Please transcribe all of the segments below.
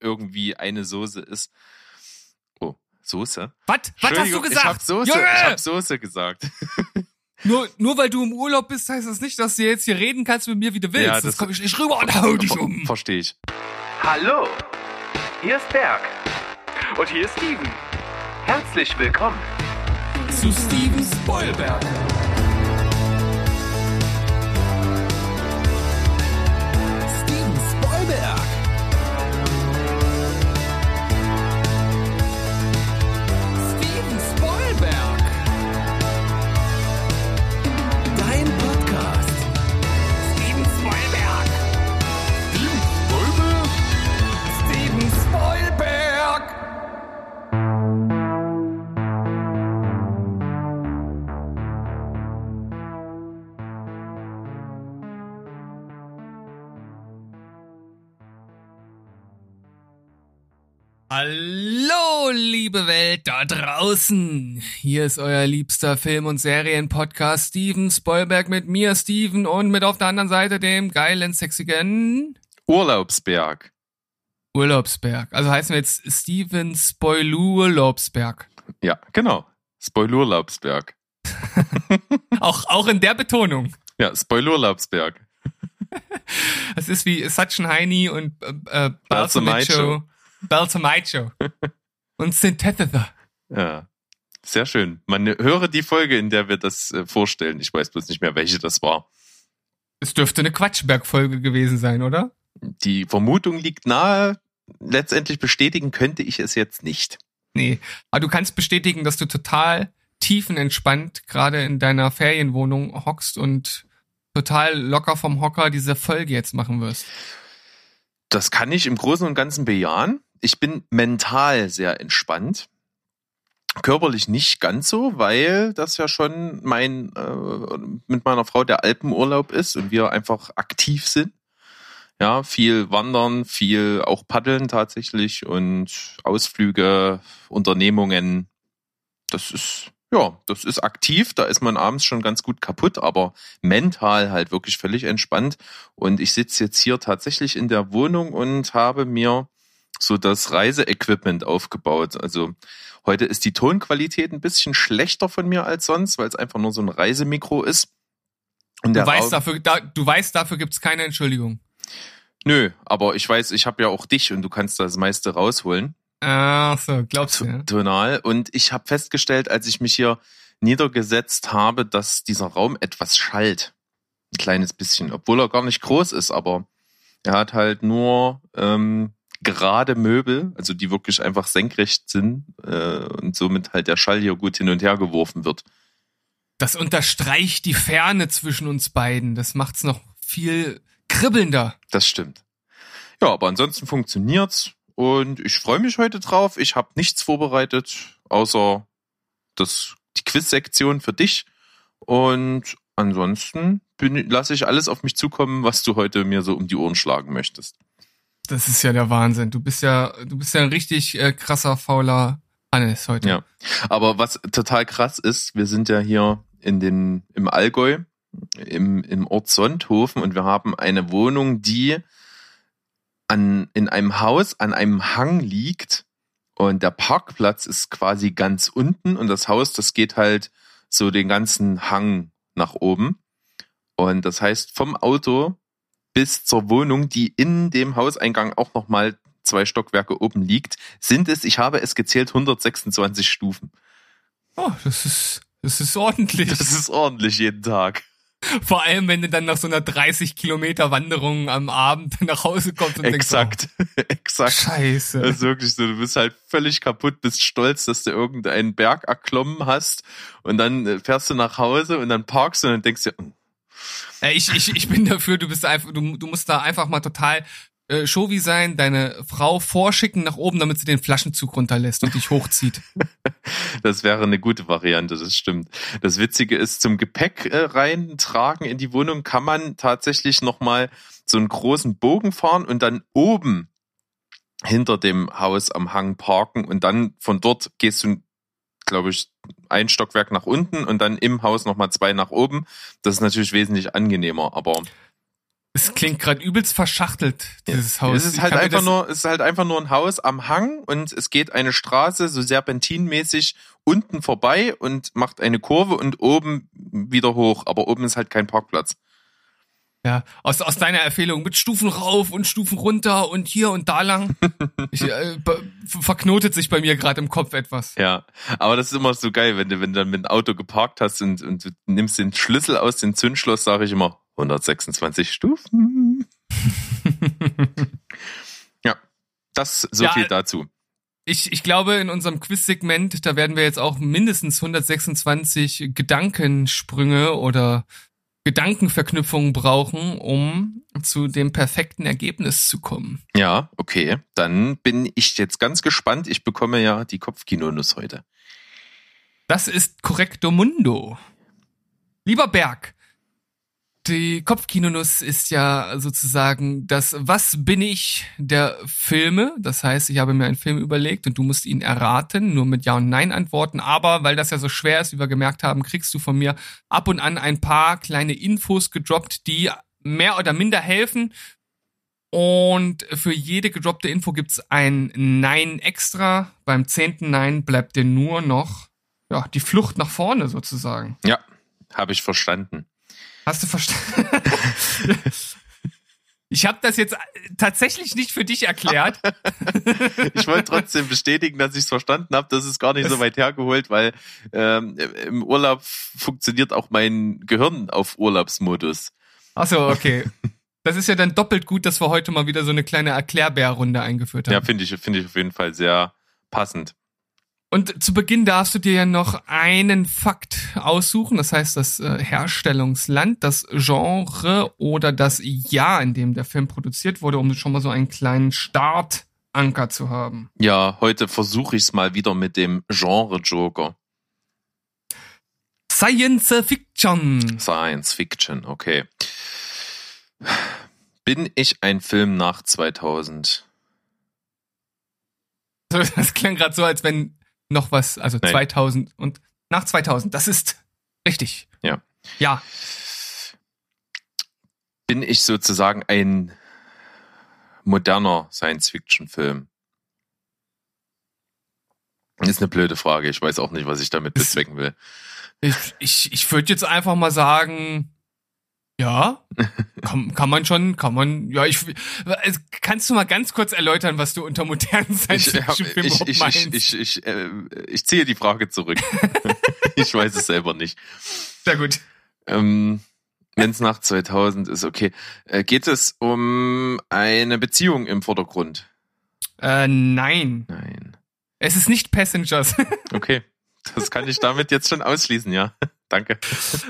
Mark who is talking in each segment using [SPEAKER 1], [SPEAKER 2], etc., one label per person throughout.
[SPEAKER 1] irgendwie eine Soße ist. Oh, Soße?
[SPEAKER 2] Was? Was hast du gesagt?
[SPEAKER 1] Ich hab Soße,
[SPEAKER 2] Junge!
[SPEAKER 1] ich hab Soße gesagt.
[SPEAKER 2] Nur, nur weil du im Urlaub bist, heißt das nicht, dass du jetzt hier reden kannst mit mir, wie du willst.
[SPEAKER 1] Ja,
[SPEAKER 2] das,
[SPEAKER 1] das-
[SPEAKER 2] komm ich nicht rüber und hau dich um.
[SPEAKER 1] Verstehe ich.
[SPEAKER 3] Hallo, hier ist Berg. Und hier ist Steven. Herzlich willkommen.
[SPEAKER 2] Zu Steven Spoilberg. Hallo, liebe Welt da draußen. Hier ist euer liebster Film- und Serienpodcast Steven Spoilberg mit mir, Steven, und mit auf der anderen Seite dem geilen, sexigen
[SPEAKER 1] Urlaubsberg.
[SPEAKER 2] Urlaubsberg. Also heißen wir jetzt Steven Spoilurlaubsberg.
[SPEAKER 1] Ja, genau. Spoilurlaubsberg.
[SPEAKER 2] Auch, auch in der Betonung.
[SPEAKER 1] Ja, Spoilurlaubsberg.
[SPEAKER 2] Es ist wie Sachin Heini und äh, äh,
[SPEAKER 1] Balsamico.
[SPEAKER 2] Balsamico. und Synthesis.
[SPEAKER 1] Ja. Sehr schön. Man höre die Folge, in der wir das äh, vorstellen. Ich weiß bloß nicht mehr, welche das war.
[SPEAKER 2] Es dürfte eine Quatschberg-Folge gewesen sein, oder?
[SPEAKER 1] Die Vermutung liegt nahe. Letztendlich bestätigen könnte ich es jetzt nicht.
[SPEAKER 2] Nee. Aber du kannst bestätigen, dass du total tiefenentspannt gerade in deiner Ferienwohnung hockst und total locker vom Hocker diese Folge jetzt machen wirst.
[SPEAKER 1] Das kann ich im Großen und Ganzen bejahen. Ich bin mental sehr entspannt. Körperlich nicht ganz so, weil das ja schon mein äh, mit meiner Frau der Alpenurlaub ist und wir einfach aktiv sind. Ja, viel wandern, viel auch paddeln tatsächlich und Ausflüge, Unternehmungen. Das ist ja, das ist aktiv, da ist man abends schon ganz gut kaputt, aber mental halt wirklich völlig entspannt. Und ich sitze jetzt hier tatsächlich in der Wohnung und habe mir so das Reiseequipment aufgebaut. Also heute ist die Tonqualität ein bisschen schlechter von mir als sonst, weil es einfach nur so ein Reisemikro ist. Und
[SPEAKER 2] Du weißt, dafür, da, du weißt, dafür gibt's keine Entschuldigung.
[SPEAKER 1] Nö, aber ich weiß, ich habe ja auch dich und du kannst das meiste rausholen.
[SPEAKER 2] Ach so, glaubst du, ja?
[SPEAKER 1] Tonal. Und ich habe festgestellt, als ich mich hier niedergesetzt habe, dass dieser Raum etwas schallt. Ein kleines bisschen, obwohl er gar nicht groß ist, aber er hat halt nur ähm, gerade Möbel, also die wirklich einfach senkrecht sind äh, und somit halt der Schall hier gut hin und her geworfen wird.
[SPEAKER 2] Das unterstreicht die Ferne zwischen uns beiden. Das macht's noch viel kribbelnder.
[SPEAKER 1] Das stimmt. Ja, aber ansonsten funktioniert's und ich freue mich heute drauf. Ich habe nichts vorbereitet, außer das, die Quiz-Sektion für dich. Und ansonsten lasse ich alles auf mich zukommen, was du heute mir so um die Ohren schlagen möchtest.
[SPEAKER 2] Das ist ja der Wahnsinn. Du bist ja, du bist ja ein richtig äh, krasser, fauler Hannes heute.
[SPEAKER 1] Ja. Aber was total krass ist, wir sind ja hier in den, im Allgäu, im, im Ort Sonthofen und wir haben eine Wohnung, die an, in einem Haus an einem Hang liegt und der Parkplatz ist quasi ganz unten und das Haus, das geht halt so den ganzen Hang nach oben. Und das heißt, vom Auto bis zur Wohnung, die in dem Hauseingang auch nochmal zwei Stockwerke oben liegt, sind es, ich habe es gezählt, 126 Stufen.
[SPEAKER 2] Oh, das ist, das ist ordentlich.
[SPEAKER 1] Das ist ordentlich jeden Tag.
[SPEAKER 2] Vor allem, wenn du dann nach so einer 30 Kilometer Wanderung am Abend nach Hause kommst und
[SPEAKER 1] Exakt.
[SPEAKER 2] denkst, oh,
[SPEAKER 1] Exakt.
[SPEAKER 2] Scheiße.
[SPEAKER 1] Das ist wirklich so, du bist halt völlig kaputt, bist stolz, dass du irgendeinen Berg erklommen hast und dann äh, fährst du nach Hause und dann parkst du und dann denkst du,
[SPEAKER 2] Äh, Ich, ich, ich bin dafür, du bist einfach, du, du musst da einfach mal total äh, Showy sein, deine Frau vorschicken nach oben, damit sie den Flaschenzug runterlässt und dich hochzieht.
[SPEAKER 1] das wäre eine gute Variante, das stimmt. Das Witzige ist, zum Gepäck äh, reintragen in die Wohnung kann man tatsächlich nochmal so einen großen Bogen fahren und dann oben hinter dem Haus am Hang parken und dann von dort gehst du, glaube ich, ein Stockwerk nach unten und dann im Haus nochmal zwei nach oben. Das ist natürlich wesentlich angenehmer, aber
[SPEAKER 2] Es klingt gerade übelst verschachtelt, dieses Haus.
[SPEAKER 1] Es ist halt einfach nur, es ist halt einfach nur ein Haus am Hang und es geht eine Straße so serpentinmäßig unten vorbei und macht eine Kurve und oben wieder hoch. Aber oben ist halt kein Parkplatz.
[SPEAKER 2] Ja, aus, aus deiner Empfehlung mit Stufen rauf und Stufen runter und hier und da lang. Ich, äh, verknotet sich bei mir gerade im Kopf etwas.
[SPEAKER 1] Ja, aber das ist immer so geil, wenn du, wenn du dann mit dem Auto geparkt hast und, und du nimmst den Schlüssel aus dem Zündschloss, sage ich immer 126 Stufen. ja, das so
[SPEAKER 2] Ja,
[SPEAKER 1] viel
[SPEAKER 2] äh,
[SPEAKER 1] dazu.
[SPEAKER 2] Ich, ich glaube, in unserem Quiz-Segment, da werden wir jetzt auch mindestens 126 Gedankensprünge oder Gedankenverknüpfungen brauchen, um zu dem perfekten Ergebnis zu kommen.
[SPEAKER 1] Ja, okay. Dann bin ich jetzt ganz gespannt. Ich bekomme ja die Kopfkinonuss heute.
[SPEAKER 2] Das ist Correcto Mundo. Lieber Berg, die Kopfkinonuss ist ja sozusagen das Was bin ich der Filme. Das heißt, ich habe mir einen Film überlegt und du musst ihn erraten, nur mit Ja und Nein antworten. Aber weil das ja so schwer ist, wie wir gemerkt haben, kriegst du von mir ab und an ein paar kleine Infos gedroppt, die mehr oder minder helfen. Und für jede gedroppte Info gibt's ein Nein extra. Beim zehnten Nein bleibt dir nur noch ja, die Flucht nach vorne sozusagen.
[SPEAKER 1] Ja, habe ich verstanden.
[SPEAKER 2] Hast du verstanden? Ich habe das jetzt tatsächlich nicht für dich erklärt.
[SPEAKER 1] Ich wollte trotzdem bestätigen, dass ich es verstanden habe. Das ist gar nicht so weit hergeholt, weil ähm, im Urlaub funktioniert auch mein Gehirn auf Urlaubsmodus.
[SPEAKER 2] Achso, okay. Das ist ja dann doppelt gut, dass wir heute mal wieder so eine kleine Erklärbär-Runde eingeführt haben.
[SPEAKER 1] Ja, finde ich, finde ich auf jeden Fall sehr passend.
[SPEAKER 2] Und zu Beginn darfst du dir ja noch einen Fakt aussuchen, das heißt das äh, Herstellungsland, das Genre oder das Jahr, in dem der Film produziert wurde, um schon mal so einen kleinen Startanker zu haben.
[SPEAKER 1] Ja, heute versuche ich es mal wieder mit dem Genre Joker.
[SPEAKER 2] Science Fiction.
[SPEAKER 1] Science Fiction, okay. Bin ich ein Film nach 2000?
[SPEAKER 2] Das klang gerade so, als wenn noch was, also
[SPEAKER 1] Nein.
[SPEAKER 2] 2000 und nach 2000. Das ist richtig.
[SPEAKER 1] Ja.
[SPEAKER 2] Ja.
[SPEAKER 1] Bin ich sozusagen ein moderner Science Fiction Film? Ist eine blöde Frage. Ich weiß auch nicht, was ich damit bezwecken will.
[SPEAKER 2] Ich, ich, ich würde jetzt einfach mal sagen, ja, kann, kann man schon, kann man, ja, ich, es- kannst du mal ganz kurz erläutern, was du unter modernen
[SPEAKER 1] Ich,
[SPEAKER 2] Science-Fiction-Filmen
[SPEAKER 1] ich, ich,
[SPEAKER 2] meinst?
[SPEAKER 1] ich, ich, ich, äh, ich ziehe die Frage zurück. ich weiß es selber nicht.
[SPEAKER 2] Sehr gut.
[SPEAKER 1] Ähm, Wenn es nach 2000 ist, okay. Äh, geht es um eine Beziehung im Vordergrund?
[SPEAKER 2] Äh, nein.
[SPEAKER 1] Nein.
[SPEAKER 2] Es ist nicht Passengers.
[SPEAKER 1] Okay. Das kann ich damit jetzt schon ausschließen, ja. Danke.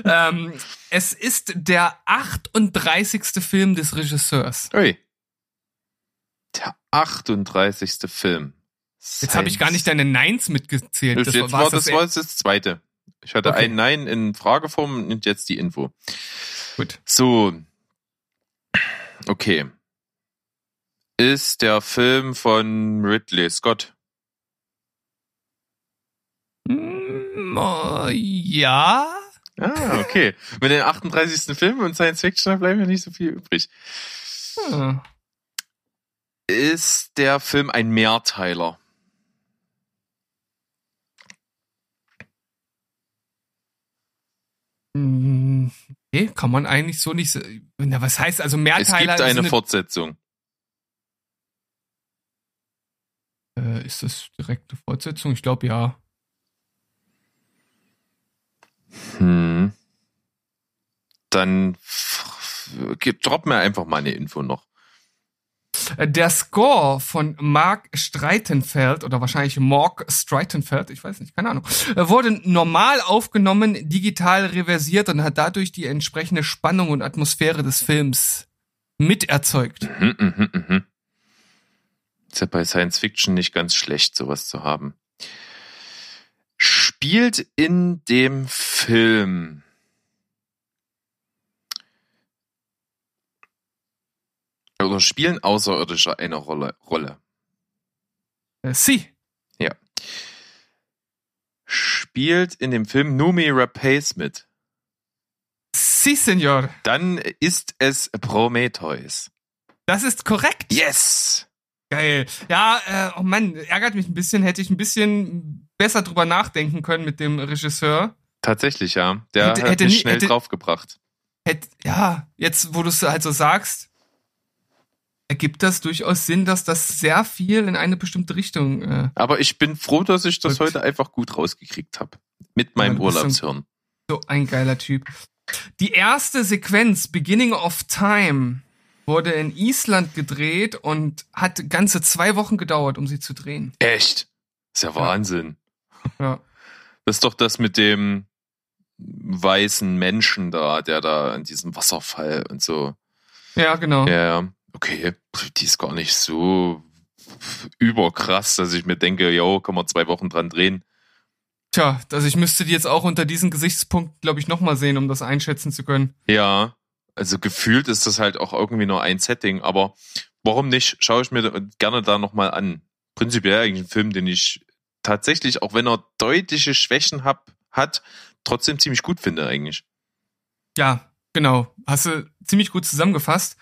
[SPEAKER 2] ähm, es ist der 38. Film des Regisseurs.
[SPEAKER 1] Ui. Der 38. Film.
[SPEAKER 2] Jetzt habe ich gar nicht deine Neins mitgezählt.
[SPEAKER 1] Das,
[SPEAKER 2] Das
[SPEAKER 1] jetzt
[SPEAKER 2] war, war's
[SPEAKER 1] das war jetzt das zweite. Ich hatte
[SPEAKER 2] Okay.
[SPEAKER 1] ein Nein in Frageform und jetzt die Info.
[SPEAKER 2] Gut.
[SPEAKER 1] So. Okay. Ist der Film von Ridley Scott?
[SPEAKER 2] Äh, ja.
[SPEAKER 1] Ah, okay. Mit den 38. Film und Science Fiction bleiben ja nicht so viel übrig.
[SPEAKER 2] Hm.
[SPEAKER 1] Ist der Film ein Mehrteiler?
[SPEAKER 2] Mm, Nee, kann man eigentlich so nicht. Na, was heißt also
[SPEAKER 1] Es
[SPEAKER 2] Mehrteiler?
[SPEAKER 1] gibt eine
[SPEAKER 2] ist,
[SPEAKER 1] Fortsetzung.
[SPEAKER 2] äh, ist das direkte Fortsetzung? Ich glaube ja.
[SPEAKER 1] Hm. Dann drop mir einfach mal eine Info noch.
[SPEAKER 2] Äh, Der Score von Mark Streitenfeld oder wahrscheinlich Mark Streitenfeld, ich weiß nicht, keine Ahnung, äh, wurde normal aufgenommen, digital reversiert und hat dadurch die entsprechende Spannung und Atmosphäre des Films miterzeugt.
[SPEAKER 1] Mhm, mhm, mhm. Ist ja bei Science Fiction nicht ganz schlecht, sowas zu haben. Spielt in dem Film oder spielen Außerirdische eine Rolle? Rolle?
[SPEAKER 2] Äh, Sie.
[SPEAKER 1] Spielt in dem Film Numi Rapace mit?
[SPEAKER 2] Si, Senor.
[SPEAKER 1] Dann ist es Prometheus.
[SPEAKER 2] Das ist korrekt.
[SPEAKER 1] Yes!
[SPEAKER 2] Geil. Ja, äh, oh Mann, ärgert mich ein bisschen. Hätte ich ein bisschen besser drüber nachdenken können mit dem Regisseur.
[SPEAKER 1] Tatsächlich, ja. Der
[SPEAKER 2] Hätte-
[SPEAKER 1] hat
[SPEAKER 2] hätte
[SPEAKER 1] mich
[SPEAKER 2] nie-
[SPEAKER 1] schnell
[SPEAKER 2] hätte-
[SPEAKER 1] draufgebracht.
[SPEAKER 2] Hätt, ja, jetzt, wo du es halt so sagst, ergibt das durchaus Sinn, dass das sehr viel in eine bestimmte Richtung. Äh,
[SPEAKER 1] Aber ich bin froh, dass ich das heute einfach gut rausgekriegt habe. Mit meinem
[SPEAKER 2] ein-
[SPEAKER 1] Urlaubshirn.
[SPEAKER 2] so ein geiler Typ. Die erste Sequenz, Beginning of Time, wurde in Island gedreht und hat ganze zwei Wochen gedauert, um sie zu drehen.
[SPEAKER 1] Echt? Ist ja Wahnsinn.
[SPEAKER 2] Ja.
[SPEAKER 1] Das ist doch das mit dem weißen Menschen da, der da in diesem Wasserfall und so.
[SPEAKER 2] Ja, genau.
[SPEAKER 1] Ja, ja. Okay, die ist gar nicht so überkrass, dass ich mir denke, jo, kann man zwei Wochen dran drehen.
[SPEAKER 2] Tja, also ich müsste die jetzt auch unter diesem Gesichtspunkt, glaube ich, nochmal sehen, um das einschätzen zu können.
[SPEAKER 1] Ja, also gefühlt ist das halt auch irgendwie nur ein Setting, aber warum nicht? Schaue ich mir gerne da nochmal an. Prinzipiell eigentlich ein Film, den ich tatsächlich, auch wenn er deutliche Schwächen hab, hat, trotzdem ziemlich gut finde eigentlich.
[SPEAKER 2] Ja, genau. Hast du ziemlich gut zusammengefasst.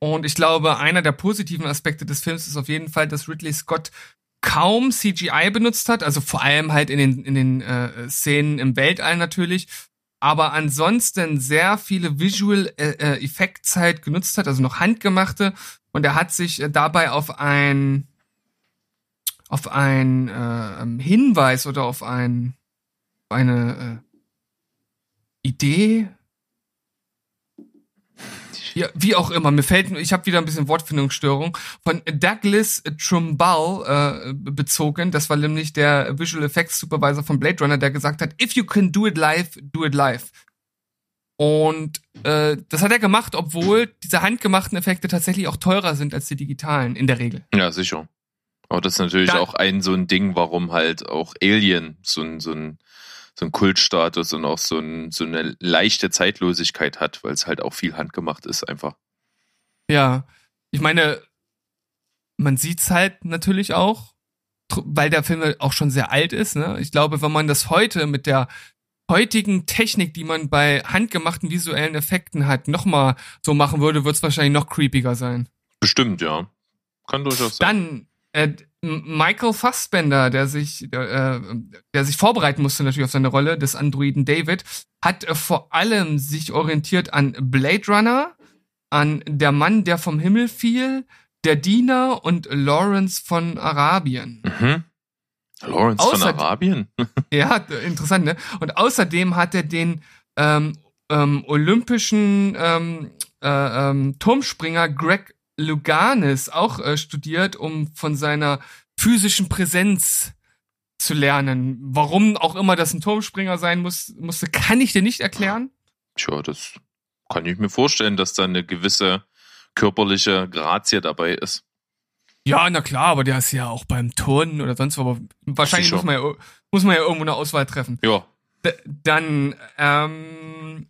[SPEAKER 2] Und ich glaube, einer der positiven Aspekte des Films ist auf jeden Fall, dass Ridley Scott kaum CGI benutzt hat, also vor allem halt in den, in den äh, Szenen im Weltall natürlich, aber ansonsten sehr viele Visual äh, äh, Effects halt genutzt hat, also noch handgemachte und er hat sich äh, dabei auf ein auf ein äh, ähm, Hinweis oder auf ein eine äh, Idee ja, wie auch immer, mir fällt, ich habe wieder ein bisschen Wortfindungsstörung, von Douglas Trumbull äh, bezogen. Das war nämlich der Visual Effects Supervisor von Blade Runner, der gesagt hat, if you can do it live, do it live. Und äh, das hat er gemacht, obwohl diese handgemachten Effekte tatsächlich auch teurer sind als die digitalen, in der Regel.
[SPEAKER 1] Ja, sicher. Aber das ist natürlich
[SPEAKER 2] Da-
[SPEAKER 1] auch ein so ein Ding, warum halt auch Alien so ein, so ein, so ein Kultstatus und auch so, ein, so eine leichte Zeitlosigkeit hat, weil es halt auch viel handgemacht ist einfach.
[SPEAKER 2] Ja, ich meine, man sieht's halt natürlich auch, weil der Film auch schon sehr alt ist. Ne? Ich glaube, wenn man das heute mit der heutigen Technik, die man bei handgemachten visuellen Effekten hat, nochmal so machen würde, wird's wahrscheinlich noch creepiger sein.
[SPEAKER 1] Bestimmt, ja. Kann durchaus sein.
[SPEAKER 2] Dann äh, Michael Fassbender, der sich, äh, der sich vorbereiten musste natürlich auf seine Rolle des Androiden David, hat äh, vor allem sich orientiert an Blade Runner, an Der Mann, der vom Himmel fiel, Der Diener und Lawrence von Arabien.
[SPEAKER 1] Mhm. Lawrence von
[SPEAKER 2] Außer-
[SPEAKER 1] Arabien?
[SPEAKER 2] Ja, interessant, ne? Und außerdem hat er den ähm, ähm, olympischen ähm, äh, ähm, Turmspringer Greg Luganis auch äh, studiert, um von seiner physischen Präsenz zu lernen. Warum auch immer das ein Turmspringer sein muss, musste, kann ich dir nicht erklären.
[SPEAKER 1] Tja, das kann ich mir vorstellen, dass da eine gewisse körperliche Grazie dabei ist.
[SPEAKER 2] Ja, na klar, aber der ist ja auch beim Turnen oder sonst wo. Aber wahrscheinlich
[SPEAKER 1] Sicher.
[SPEAKER 2] muss man, ja, muss man ja irgendwo eine Auswahl treffen.
[SPEAKER 1] Ja,
[SPEAKER 2] D dann, ähm,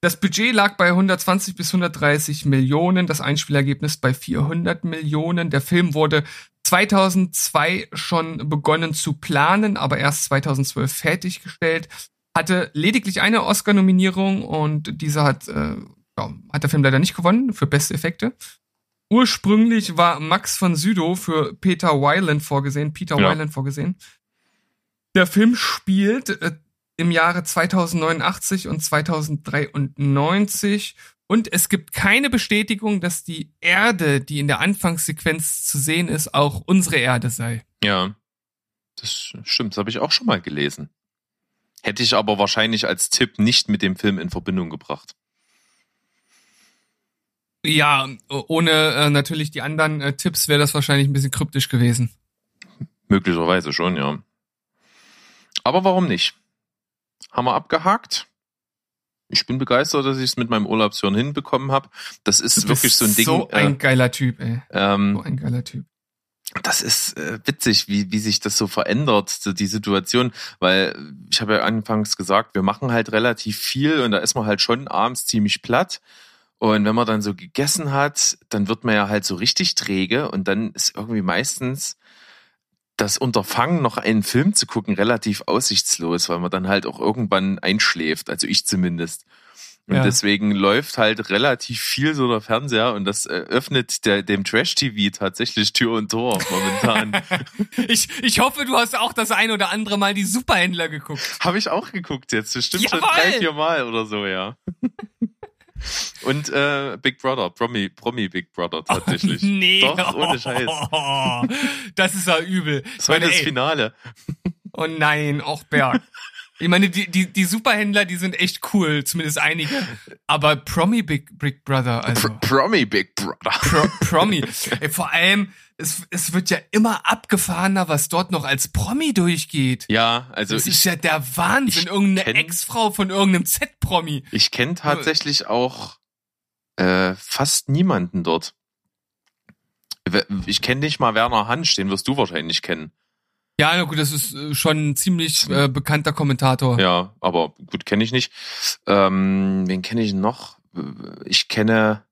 [SPEAKER 2] das Budget lag bei 120 bis 130 Millionen, das Einspielergebnis bei 400 Millionen. Der Film wurde 2002 schon begonnen zu planen, aber erst 2012 fertiggestellt. Hatte lediglich eine Oscar-Nominierung und diese hat, äh, ja, hat der Film leider nicht gewonnen für beste Effekte. Ursprünglich war Max von Sydow für Peter Weiland vorgesehen, Peter
[SPEAKER 1] Ja.
[SPEAKER 2] Weiland vorgesehen. Der Film spielt äh, im Jahre 2089 und 2093 und es gibt keine Bestätigung, dass die Erde, die in der Anfangssequenz zu sehen ist, auch unsere Erde sei.
[SPEAKER 1] ja. Das stimmt, das habe ich auch schon mal gelesen. Hätte ich aber wahrscheinlich als Tipp nicht mit dem Film in Verbindung gebracht.
[SPEAKER 2] Ja, ohne äh, natürlich die anderen äh, Tipps wäre das wahrscheinlich ein bisschen kryptisch gewesen.
[SPEAKER 1] Möglicherweise schon, ja. Aber warum nicht? Haben wir abgehakt? Ich bin begeistert, dass ich es mit meinem Urlaubshirn hinbekommen habe. Das ist
[SPEAKER 2] Du
[SPEAKER 1] wirklich so ein Ding.
[SPEAKER 2] So ein
[SPEAKER 1] äh,
[SPEAKER 2] geiler Typ, ey.
[SPEAKER 1] ähm,
[SPEAKER 2] So ein geiler Typ.
[SPEAKER 1] das ist äh, witzig, wie, wie sich das so verändert, so die Situation, weil ich habe ja anfangs gesagt, wir machen halt relativ viel und da ist man halt schon abends ziemlich platt. Und wenn man dann so gegessen hat, dann wird man ja halt so richtig träge und dann ist irgendwie meistens das Unterfangen, noch einen Film zu gucken, relativ aussichtslos, weil man dann halt auch irgendwann einschläft, also ich zumindest. Und
[SPEAKER 2] Ja.
[SPEAKER 1] deswegen läuft halt relativ viel so der Fernseher und das äh, öffnet der, dem Trash-TV tatsächlich Tür und Tor momentan.
[SPEAKER 2] Ich, ich hoffe, du hast auch das ein oder andere Mal die Superhändler geguckt.
[SPEAKER 1] Habe ich auch geguckt jetzt. Bestimmt schon
[SPEAKER 2] Jawohl!
[SPEAKER 1] drei, vier Mal oder so, ja. Und äh, Big Brother, Promi, Promi Big Brother tatsächlich.
[SPEAKER 2] Nee.
[SPEAKER 1] Doch, ohne Scheiß.
[SPEAKER 2] Das ist ja übel.
[SPEAKER 1] Das war das Finale.
[SPEAKER 2] Oh nein, auch Berg. Ich meine, die, die, die Superhändler, die sind echt cool, zumindest einige. Aber Promi Big, Big Brother, also.
[SPEAKER 1] Pr Promi Big Brother.
[SPEAKER 2] Pro, Promi. Ey, vor allem, es, es wird ja immer abgefahrener, was dort noch als Promi durchgeht.
[SPEAKER 1] Ja, also
[SPEAKER 2] Das
[SPEAKER 1] ich,
[SPEAKER 2] ist ja der Wahnsinn. Irgendeine Ex-Frau von irgendeinem Z-Promi.
[SPEAKER 1] ich kenne tatsächlich auch äh, fast niemanden dort. Ich kenne nicht mal Werner Hansch, den wirst du wahrscheinlich kennen.
[SPEAKER 2] Ja, na gut, das ist äh, schon ein ziemlich äh, bekannter Kommentator.
[SPEAKER 1] Ja, aber gut, kenne ich nicht. Ähm, wen kenne ich noch? Ich kenne,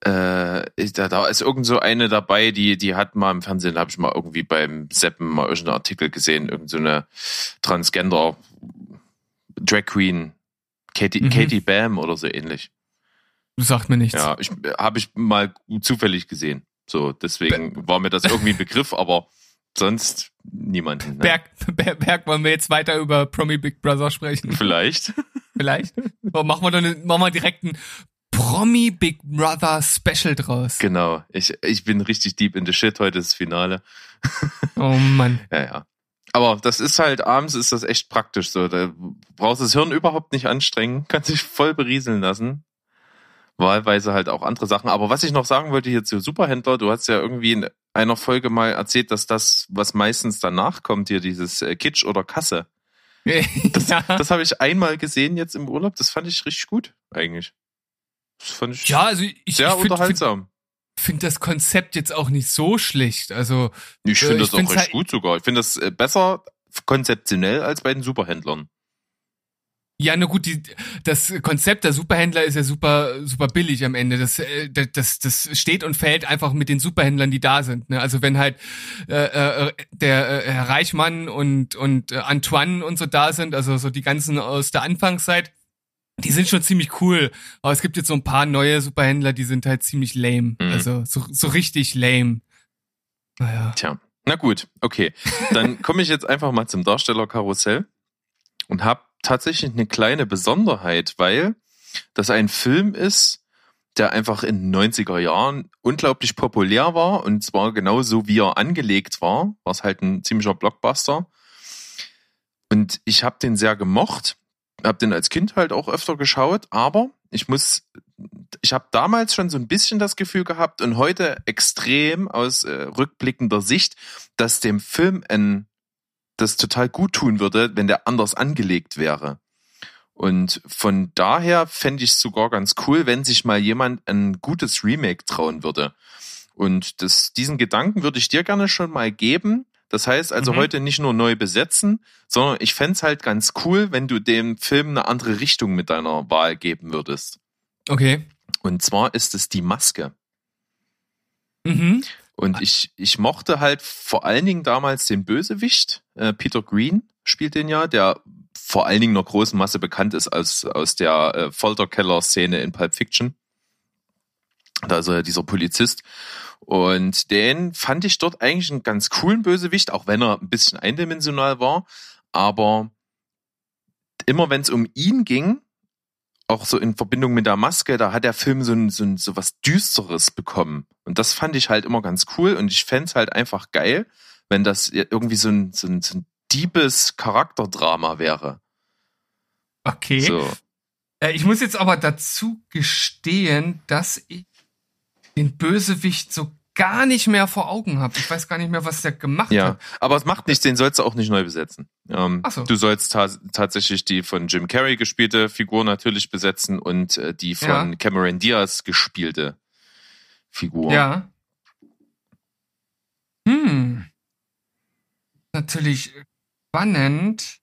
[SPEAKER 1] äh, da, da ist irgend so eine dabei, die, die hat mal im Fernsehen, habe ich mal irgendwie beim Seppen mal irgendeinen Artikel gesehen, irgend so eine Transgender Drag Queen, Katie,
[SPEAKER 2] Mhm.
[SPEAKER 1] Katie Bam oder so ähnlich.
[SPEAKER 2] Sagt mir nichts.
[SPEAKER 1] Ja, ich habe ich mal zufällig gesehen. So, deswegen war mir das irgendwie ein Begriff, aber sonst niemanden. Ne?
[SPEAKER 2] Berg, Berg, Berg, wollen wir jetzt weiter über Promi Big Brother sprechen?
[SPEAKER 1] Vielleicht.
[SPEAKER 2] Vielleicht? So, machen wir doch eine, machen wir direkt ein Promi Big Brother Special draus.
[SPEAKER 1] Genau. Ich, ich bin richtig deep in the shit. Heute ist das Finale.
[SPEAKER 2] Oh Mann.
[SPEAKER 1] Ja, ja. Aber das ist halt, abends ist das echt praktisch so. Da brauchst du das Hirn überhaupt nicht anstrengen, kannst dich voll berieseln lassen. Wahlweise halt auch andere Sachen. Aber was ich noch sagen wollte hier zu Superhändler, du hast ja irgendwie in einer Folge mal erzählt, dass das, was meistens danach kommt, hier dieses äh, Kitsch oder Kasse. Das,
[SPEAKER 2] ja.
[SPEAKER 1] das habe ich einmal gesehen jetzt im Urlaub. Das fand ich richtig gut, eigentlich. Das fand ich
[SPEAKER 2] ja, also ich,
[SPEAKER 1] sehr
[SPEAKER 2] ich finde find,
[SPEAKER 1] unterhaltsam.
[SPEAKER 2] find das Konzept jetzt auch nicht so schlecht. Also
[SPEAKER 1] Ich
[SPEAKER 2] Äh,
[SPEAKER 1] finde
[SPEAKER 2] ich
[SPEAKER 1] das auch recht
[SPEAKER 2] halt-
[SPEAKER 1] gut sogar. Ich finde das äh, besser konzeptionell als bei den Superhändlern.
[SPEAKER 2] Ja, na gut, die, das Konzept der Superhändler ist ja super, super billig am Ende. Das, äh, das, das steht und fällt einfach mit den Superhändlern, die da sind. Ne? Also wenn halt äh, äh, der äh, Herr Reichmann und und äh, Antoine und so da sind, also so die ganzen aus der Anfangszeit, die sind schon ziemlich cool. Aber es gibt jetzt so ein paar neue Superhändler, die sind halt ziemlich lame.
[SPEAKER 1] Mhm.
[SPEAKER 2] Also so, so richtig lame. Naja.
[SPEAKER 1] Tja, na gut, okay. Dann komme ich jetzt einfach mal zum Darstellerkarussell und habe tatsächlich eine kleine Besonderheit, weil das ein Film ist, der einfach in den 90er Jahren unglaublich populär war und zwar genauso wie er angelegt war, war es halt ein ziemlicher Blockbuster. Und ich habe den sehr gemocht, habe den als Kind halt auch öfter geschaut, aber ich muss, ich habe damals schon so ein bisschen das Gefühl gehabt und heute extrem aus äh, rückblickender Sicht, dass dem Film ein, das total gut tun würde, wenn der anders angelegt wäre. Und von daher fände ich es sogar ganz cool, wenn sich mal jemand ein gutes Remake trauen würde. Und das, diesen Gedanken würde ich dir gerne schon mal geben. Das heißt also
[SPEAKER 2] Mhm.
[SPEAKER 1] heute nicht nur neu besetzen, sondern ich fänd's halt ganz cool, wenn du dem Film eine andere Richtung mit deiner Wahl geben würdest.
[SPEAKER 2] Okay.
[SPEAKER 1] Und zwar ist es die Maske.
[SPEAKER 2] Mhm.
[SPEAKER 1] Und ich, ich mochte halt vor allen Dingen damals den Bösewicht. Äh, Peter Green spielt den ja, der vor allen Dingen einer großen Masse bekannt ist als aus der äh, Folterkeller-Szene in Pulp Fiction. Da ist er dieser Polizist. Und den fand ich dort eigentlich einen ganz coolen Bösewicht, auch wenn er ein bisschen eindimensional war. Aber immer wenn es um ihn ging, auch so in Verbindung mit der Maske, da hat der Film so, ein, so, ein, so was Düsteres bekommen. Und das fand ich halt immer ganz cool. Und ich fänd's halt einfach geil, wenn das irgendwie so ein, so ein, so ein diebes Charakterdrama wäre.
[SPEAKER 2] Okay.
[SPEAKER 1] So.
[SPEAKER 2] Äh, ich muss jetzt aber dazu gestehen, dass ich den Bösewicht so gar nicht mehr vor Augen habe. Ich weiß gar nicht mehr, was der gemacht
[SPEAKER 1] Ja,
[SPEAKER 2] hat.
[SPEAKER 1] aber es macht nichts, den sollst du auch nicht neu besetzen. Ähm,
[SPEAKER 2] so.
[SPEAKER 1] Du sollst ta tatsächlich die von Jim Carrey gespielte Figur natürlich besetzen und äh, die von
[SPEAKER 2] Ja.
[SPEAKER 1] Cameron Diaz gespielte Figur.
[SPEAKER 2] Ja. Hm. Natürlich spannend,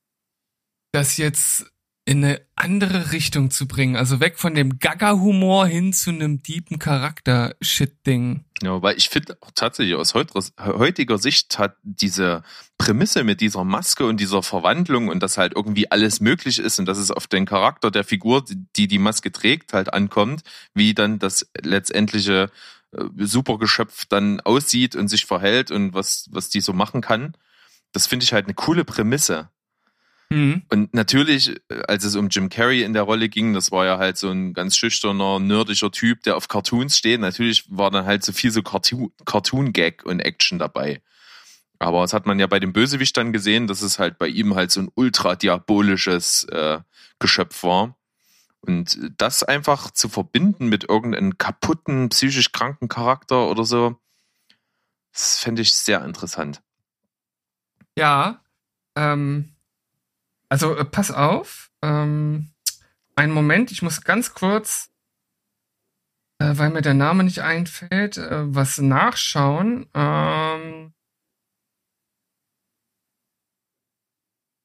[SPEAKER 2] dass jetzt in eine andere Richtung zu bringen. Also weg von dem Gaga-Humor hin zu einem deepen Charakter-Shit-Ding.
[SPEAKER 1] Ja, weil ich finde auch tatsächlich aus heutiger Sicht hat diese Prämisse mit dieser Maske und dieser Verwandlung und dass halt irgendwie alles möglich ist und dass es auf den Charakter der Figur, die die Maske trägt, halt ankommt, wie dann das letztendliche äh, Supergeschöpf dann aussieht und sich verhält und was, was die so machen kann. Das finde ich halt eine coole Prämisse. Mhm. Und natürlich, äh, als es um Jim Carrey in der Rolle ging, das war ja halt so ein ganz schüchterner, nerdischer Typ, der auf Cartoons steht. Natürlich war dann halt so viel so Cartoon-Gag und Action dabei. Aber das hat man ja bei dem Bösewicht dann gesehen, dass es halt bei ihm halt so ein ultra diabolisches äh, Geschöpf war. Und das einfach zu verbinden mit irgendeinem kaputten, psychisch kranken Charakter oder so, das fände ich sehr interessant.
[SPEAKER 2] Ja, ähm, also äh, pass auf. Ähm, einen Moment, ich muss ganz kurz, äh, weil mir der Name nicht einfällt, äh, was nachschauen. Ähm,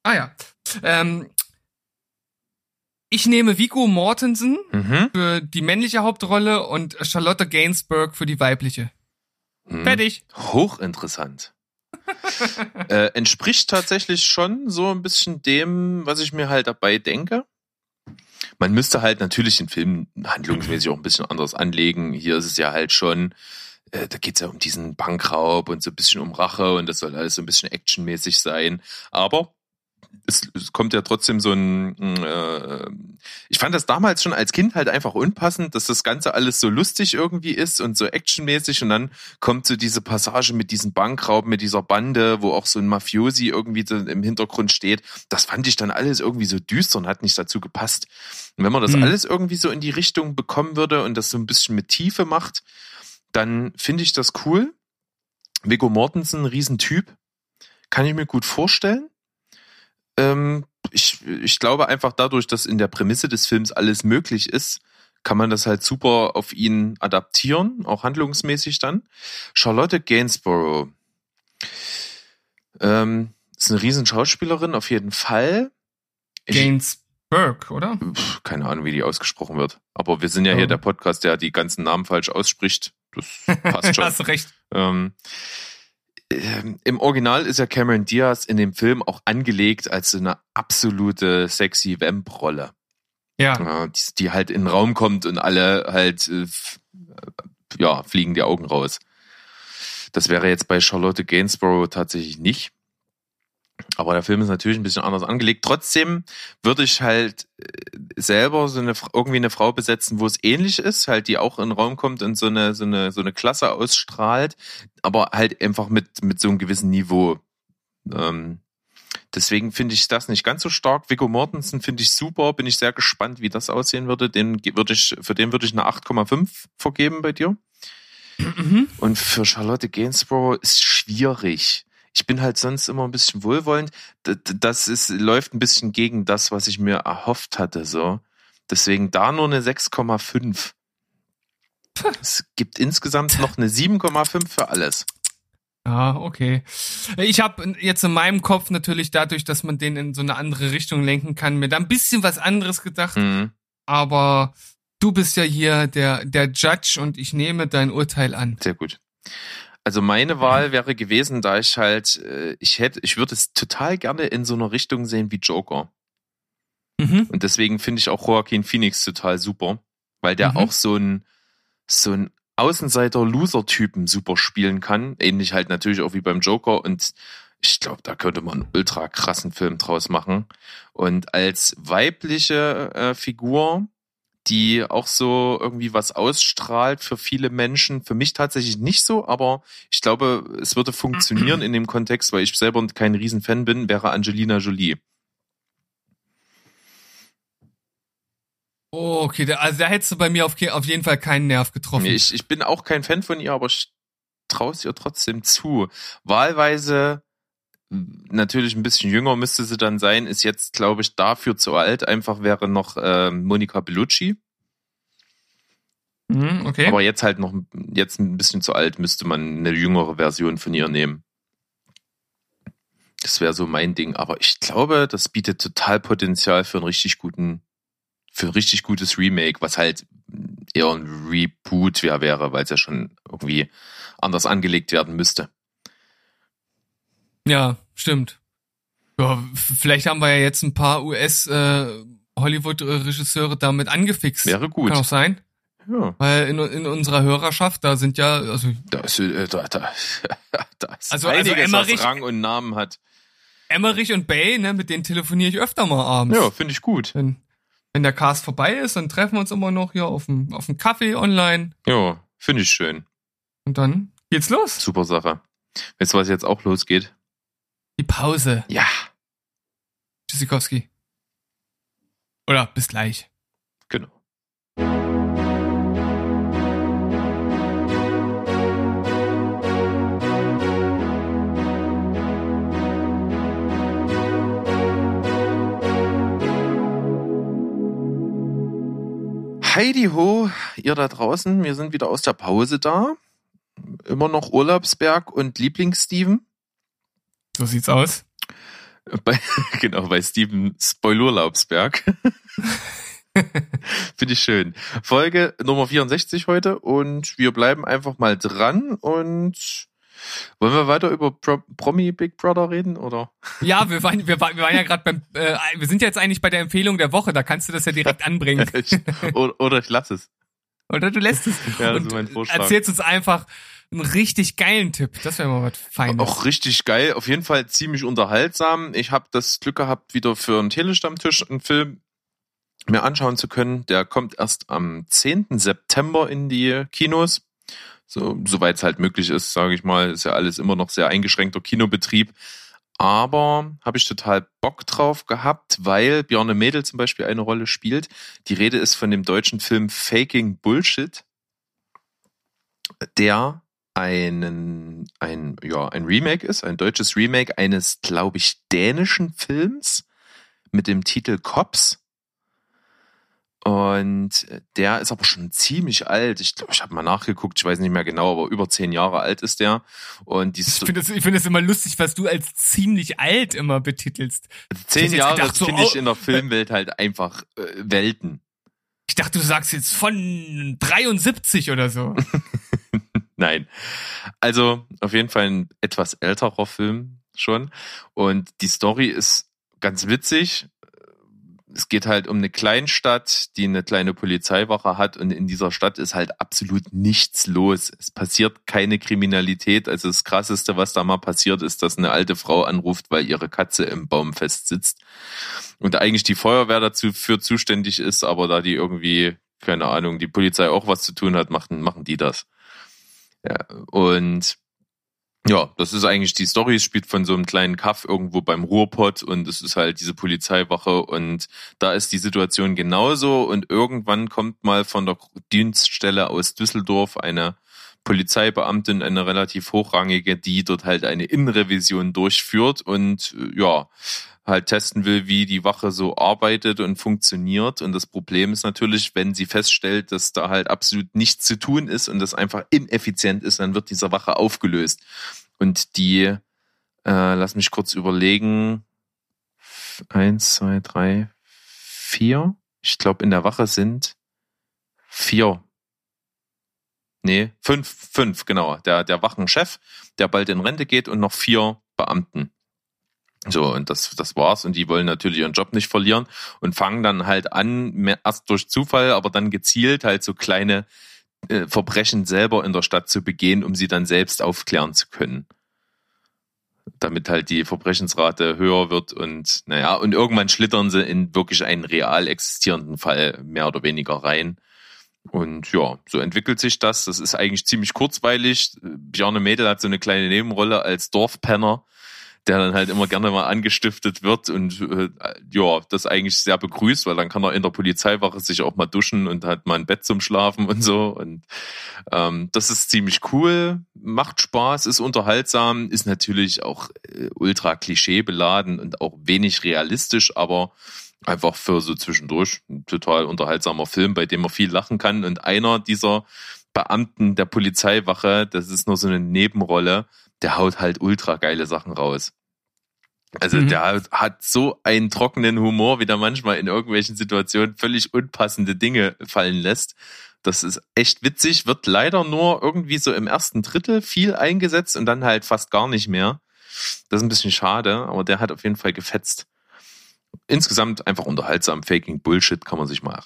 [SPEAKER 2] ah ja. Ähm, ich nehme Vico Mortensen mhm. für die männliche Hauptrolle und Charlotte Gainsbourg für die weibliche. Mhm. Fertig.
[SPEAKER 1] Hochinteressant äh, entspricht tatsächlich schon so ein bisschen dem, was ich mir halt dabei denke. Man müsste halt natürlich den Film handlungsmäßig auch ein bisschen anders anlegen. Hier ist es ja halt schon, äh, da geht es ja um diesen Bankraub und so ein bisschen um Rache und das soll alles so ein bisschen actionmäßig sein. Aber es, es kommt ja trotzdem so ein, äh, ich fand das damals schon als Kind halt einfach unpassend, dass das Ganze alles so lustig irgendwie ist und so actionmäßig und dann kommt so diese Passage mit diesem Bankraub, mit dieser Bande, wo auch so ein Mafiosi irgendwie im Hintergrund steht. Das fand ich dann alles irgendwie so düster und hat nicht dazu gepasst. Und wenn man das mhm. alles irgendwie so in die Richtung bekommen würde und das so ein bisschen mit Tiefe macht, dann finde ich das cool. Viggo Mortensen, Riesentyp, kann ich mir gut vorstellen. Ähm, ich, ich glaube einfach dadurch, dass in der Prämisse des Films alles möglich ist, kann man das halt super auf ihn adaptieren, auch handlungsmäßig dann. Charlotte Gainsborough ähm, ist eine riesen Schauspielerin auf jeden Fall.
[SPEAKER 2] Gainsbourg, oder?
[SPEAKER 1] Keine Ahnung, wie die ausgesprochen wird. Aber wir sind ja oh. hier der Podcast, der die ganzen Namen falsch ausspricht. Das passt schon.
[SPEAKER 2] Hast recht.
[SPEAKER 1] Ähm, im Original ist ja Cameron Diaz in dem Film auch angelegt als so eine absolute sexy Vamp-Rolle.
[SPEAKER 2] Ja.
[SPEAKER 1] Die, die, halt in den Raum kommt und alle halt, äh, ja, fliegen die Augen raus. Das wäre jetzt bei Charlotte Gainsborough tatsächlich nicht. Aber der Film ist natürlich ein bisschen anders angelegt. Trotzdem würde ich halt äh, selber so eine irgendwie eine Frau besetzen, wo es ähnlich ist, halt die auch in den Raum kommt und so eine so eine so eine Klasse ausstrahlt, aber halt einfach mit mit so einem gewissen Niveau. Ähm, deswegen finde ich das nicht ganz so stark. Viggo Mortensen finde ich super, bin ich sehr gespannt, wie das aussehen würde. Den würde ich für den würde ich eine 8,5 vergeben bei dir. Mhm. Und für Charlotte Gainsborough ist schwierig ich bin halt sonst immer ein bisschen wohlwollend. Das ist, läuft ein bisschen gegen das, was ich mir erhofft hatte, so. Deswegen da nur eine 6,5. Es gibt insgesamt noch eine 7,5 für alles.
[SPEAKER 2] Ah, okay. Ich habe jetzt in meinem Kopf natürlich dadurch, dass man den in so eine andere Richtung lenken kann, mir da ein bisschen was anderes gedacht. Mhm. Aber du bist ja hier der, der Judge und ich nehme dein Urteil an.
[SPEAKER 1] Sehr gut. Also meine Wahl wäre gewesen, da ich halt, äh, ich hätte, ich würde es total gerne in so einer Richtung sehen wie Joker. Mhm. Und deswegen finde ich auch Joaquin Phoenix total super, weil der mhm. auch so ein, so ein Außenseiter-Loser-Typen super spielen kann. Ähnlich halt natürlich auch wie beim Joker und ich glaube, da könnte man einen ultra krassen Film draus machen. Und als weibliche äh, Figur die auch so irgendwie was ausstrahlt für viele Menschen. Für mich tatsächlich nicht so, aber ich glaube, es würde funktionieren in dem Kontext, weil ich selber kein Riesenfan bin, wäre Angelina Jolie.
[SPEAKER 2] Oh, okay, da, also da hättest du bei mir auf, auf jeden Fall keinen Nerv getroffen.
[SPEAKER 1] Ich, ich bin auch kein Fan von ihr, aber ich traue es ihr trotzdem zu. Wahlweise natürlich ein bisschen jünger müsste sie dann sein, ist jetzt, glaube ich, dafür zu alt. Einfach wäre noch äh, Monica Bellucci.
[SPEAKER 2] Mhm, okay.
[SPEAKER 1] Aber jetzt halt noch, jetzt ein bisschen zu alt, müsste man eine jüngere Version von ihr nehmen. Das wäre so mein Ding. Aber ich glaube, das bietet total Potenzial für einen richtig guten, für ein richtig gutes Remake, was halt eher ein Reboot wäre, weil es ja schon irgendwie anders angelegt werden müsste.
[SPEAKER 2] Ja, stimmt. Ja, vielleicht haben wir ja jetzt ein paar US äh, damit angefixt.
[SPEAKER 1] Wäre gut.
[SPEAKER 2] Kann auch sein.
[SPEAKER 1] Ja.
[SPEAKER 2] Weil in, in unserer Hörerschaft, da sind ja, also,
[SPEAKER 1] Da ist, äh, da, da, da ist
[SPEAKER 2] Also- also
[SPEAKER 1] einiges,
[SPEAKER 2] Emmerich-
[SPEAKER 1] was Rang und Namen hat.
[SPEAKER 2] Emmerich und Bay, ne, mit denen telefoniere ich öfter mal abends.
[SPEAKER 1] Ja, finde ich gut.
[SPEAKER 2] Wenn, wenn der Cast vorbei ist, dann treffen wir uns immer noch hier auf dem, auf dem Kaffee online
[SPEAKER 1] Ja, finde ich schön.
[SPEAKER 2] und dann geht's los.
[SPEAKER 1] Super Sache. Weißt du, was jetzt auch losgeht?
[SPEAKER 2] Pause.
[SPEAKER 1] Ja.
[SPEAKER 2] Tschüssikowski. Oder bis gleich.
[SPEAKER 1] Genau. Heidi ho, ihr da draußen, wir sind wieder aus der Pause da. Immer noch Urlaubsberg und Lieblings-Steven.
[SPEAKER 2] So sieht's aus.
[SPEAKER 1] Bei, genau, bei Steven Spoilurlaubsberg. Finde ich schön. Folge Nummer 64 heute und wir bleiben einfach mal dran und wollen wir weiter über Pro Promi Big Brother reden oder?
[SPEAKER 2] Ja, wir waren, wir waren, wir waren ja gerade beim, äh, wir sind jetzt eigentlich bei der Empfehlung der Woche, da kannst du das ja direkt anbringen.
[SPEAKER 1] Oder, oder ich lasse es.
[SPEAKER 2] Oder du lässt es.
[SPEAKER 1] Ja, das
[SPEAKER 2] Und
[SPEAKER 1] ist mein Vorschlag.
[SPEAKER 2] Erzählst uns einfach einen richtig geilen Tipp. Das wäre mal was Feines.
[SPEAKER 1] Auch richtig geil, auf jeden Fall ziemlich unterhaltsam. Ich habe das Glück gehabt, wieder für einen Telestammtisch einen Film mir anschauen zu können. Der kommt erst am 10. September in die Kinos. So, soweit es halt möglich ist, sage ich mal, ist ja alles immer noch sehr eingeschränkter Kinobetrieb. Aber habe ich total Bock drauf gehabt, weil Björn Mädel zum Beispiel eine Rolle spielt. Die Rede ist von dem deutschen Film Faking Bullshit, der einen, ein, ja, ein Remake ist, ein deutsches Remake eines, glaube ich, dänischen Films mit dem Titel Cops. Und der ist aber schon ziemlich alt. Ich glaube, ich habe mal nachgeguckt, ich weiß nicht mehr genau, aber über zehn Jahre alt ist der. Und die
[SPEAKER 2] ich finde es ich find das immer lustig, was du als ziemlich alt immer betitelst.
[SPEAKER 1] zehn Jahre
[SPEAKER 2] gedacht, so,
[SPEAKER 1] finde ich
[SPEAKER 2] oh,
[SPEAKER 1] in der Filmwelt halt einfach äh, Welten.
[SPEAKER 2] Ich dachte, du sagst jetzt von 73 oder so.
[SPEAKER 1] Nein. Also auf jeden Fall ein etwas älterer Film schon. Und die Story ist ganz witzig. Es geht halt um eine Kleinstadt, die eine kleine Polizeiwache hat und in dieser Stadt ist halt absolut nichts los. Es passiert keine Kriminalität. Also das Krasseste, was da mal passiert, ist, dass eine alte Frau anruft, weil ihre Katze im Baum festsitzt. Und eigentlich die Feuerwehr dazu für zuständig ist, aber da die irgendwie, keine Ahnung, die Polizei auch was zu tun hat, machen, machen die das. Ja, und ja, das ist eigentlich die Story. Es spielt von so einem kleinen Kaff irgendwo beim Ruhrpott und es ist halt diese Polizeiwache und da ist die Situation genauso und irgendwann kommt mal von der Dienststelle aus Düsseldorf eine Polizeibeamtin, eine relativ hochrangige, die dort halt eine Innenrevision durchführt und äh, ja, halt testen will, wie die Wache so arbeitet und funktioniert. Und das Problem ist natürlich, wenn sie feststellt, dass da halt absolut nichts zu tun ist und das einfach ineffizient ist, dann wird diese Wache aufgelöst. Und die, äh, lass mich kurz überlegen, eins, zwei, drei, vier. Ich glaube, in der Wache sind vier. Nee, fünf, fünf, genau. Der, der Wachenchef, der bald in Rente geht und noch vier Beamten. So, und das, das war's. Und die wollen natürlich ihren Job nicht verlieren und fangen dann halt an, mehr, erst durch Zufall, aber dann gezielt halt so kleine äh, Verbrechen selber in der Stadt zu begehen, um sie dann selbst aufklären zu können. Damit halt die Verbrechensrate höher wird und naja, und irgendwann schlittern sie in wirklich einen real existierenden Fall mehr oder weniger rein. Und ja, so entwickelt sich das. Das ist eigentlich ziemlich kurzweilig. Bjarne Mädel hat so eine kleine Nebenrolle als Dorfpenner, der dann halt immer gerne mal angestiftet wird und äh, ja, das eigentlich sehr begrüßt, weil dann kann er in der Polizeiwache sich auch mal duschen und hat mal ein Bett zum Schlafen und so. Und ähm, das ist ziemlich cool, macht Spaß, ist unterhaltsam, ist natürlich auch äh, ultra klischeebeladen und auch wenig realistisch, aber einfach für so zwischendurch ein total unterhaltsamer Film, bei dem man viel lachen kann. Und einer dieser Beamten der Polizeiwache, das ist nur so eine Nebenrolle, der haut halt ultra geile Sachen raus. Also
[SPEAKER 2] Mhm.
[SPEAKER 1] der hat- hat so einen trockenen Humor, wie der manchmal in irgendwelchen Situationen völlig unpassende Dinge fallen lässt. Das ist echt witzig, wird leider nur irgendwie so im ersten Drittel viel eingesetzt und dann halt fast gar nicht mehr. Das ist ein bisschen schade, aber der hat auf jeden Fall gefetzt. Insgesamt einfach unterhaltsam. Faking Bullshit kann man sich mal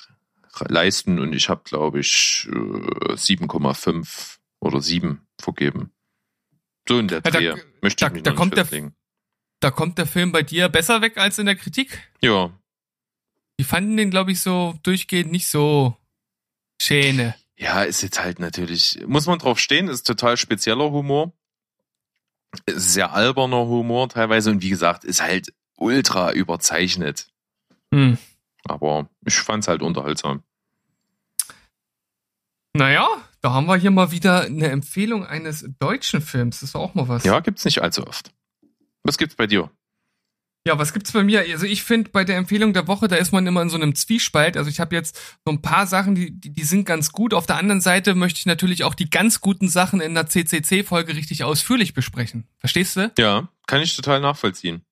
[SPEAKER 1] leisten und ich habe, glaube ich, äh, 7,5 oder 7 vergeben. So in der
[SPEAKER 2] Ja, da-
[SPEAKER 1] Dreh. Möchte
[SPEAKER 2] da-
[SPEAKER 1] ich mich
[SPEAKER 2] da
[SPEAKER 1] nicht
[SPEAKER 2] kommt der-. Da kommt der Film bei dir besser weg als in der Kritik.
[SPEAKER 1] Ja,
[SPEAKER 2] Die fanden den, glaube ich, so durchgehend nicht so Schäne.
[SPEAKER 1] Ja, ist jetzt halt natürlich, muss man drauf stehen, ist total spezieller Humor. Ist Sehr alberner Humor teilweise und wie gesagt, ist halt ultra überzeichnet.
[SPEAKER 2] Hm.
[SPEAKER 1] Aber ich fand's halt unterhaltsam.
[SPEAKER 2] Naja, da haben wir hier mal wieder eine Empfehlung eines deutschen Films. Das ist auch mal was.
[SPEAKER 1] Ja, gibt's nicht allzu oft. Was gibt's bei dir?
[SPEAKER 2] Ja, was gibt's bei mir? Also ich finde bei der Empfehlung der Woche, da ist man immer in so einem Zwiespalt. Also ich habe jetzt so ein paar Sachen, die, die, die sind ganz gut. Auf der anderen Seite möchte ich natürlich auch die ganz guten Sachen in der CCC-Folge richtig ausführlich besprechen. Verstehst du?
[SPEAKER 1] Ja, kann ich total nachvollziehen.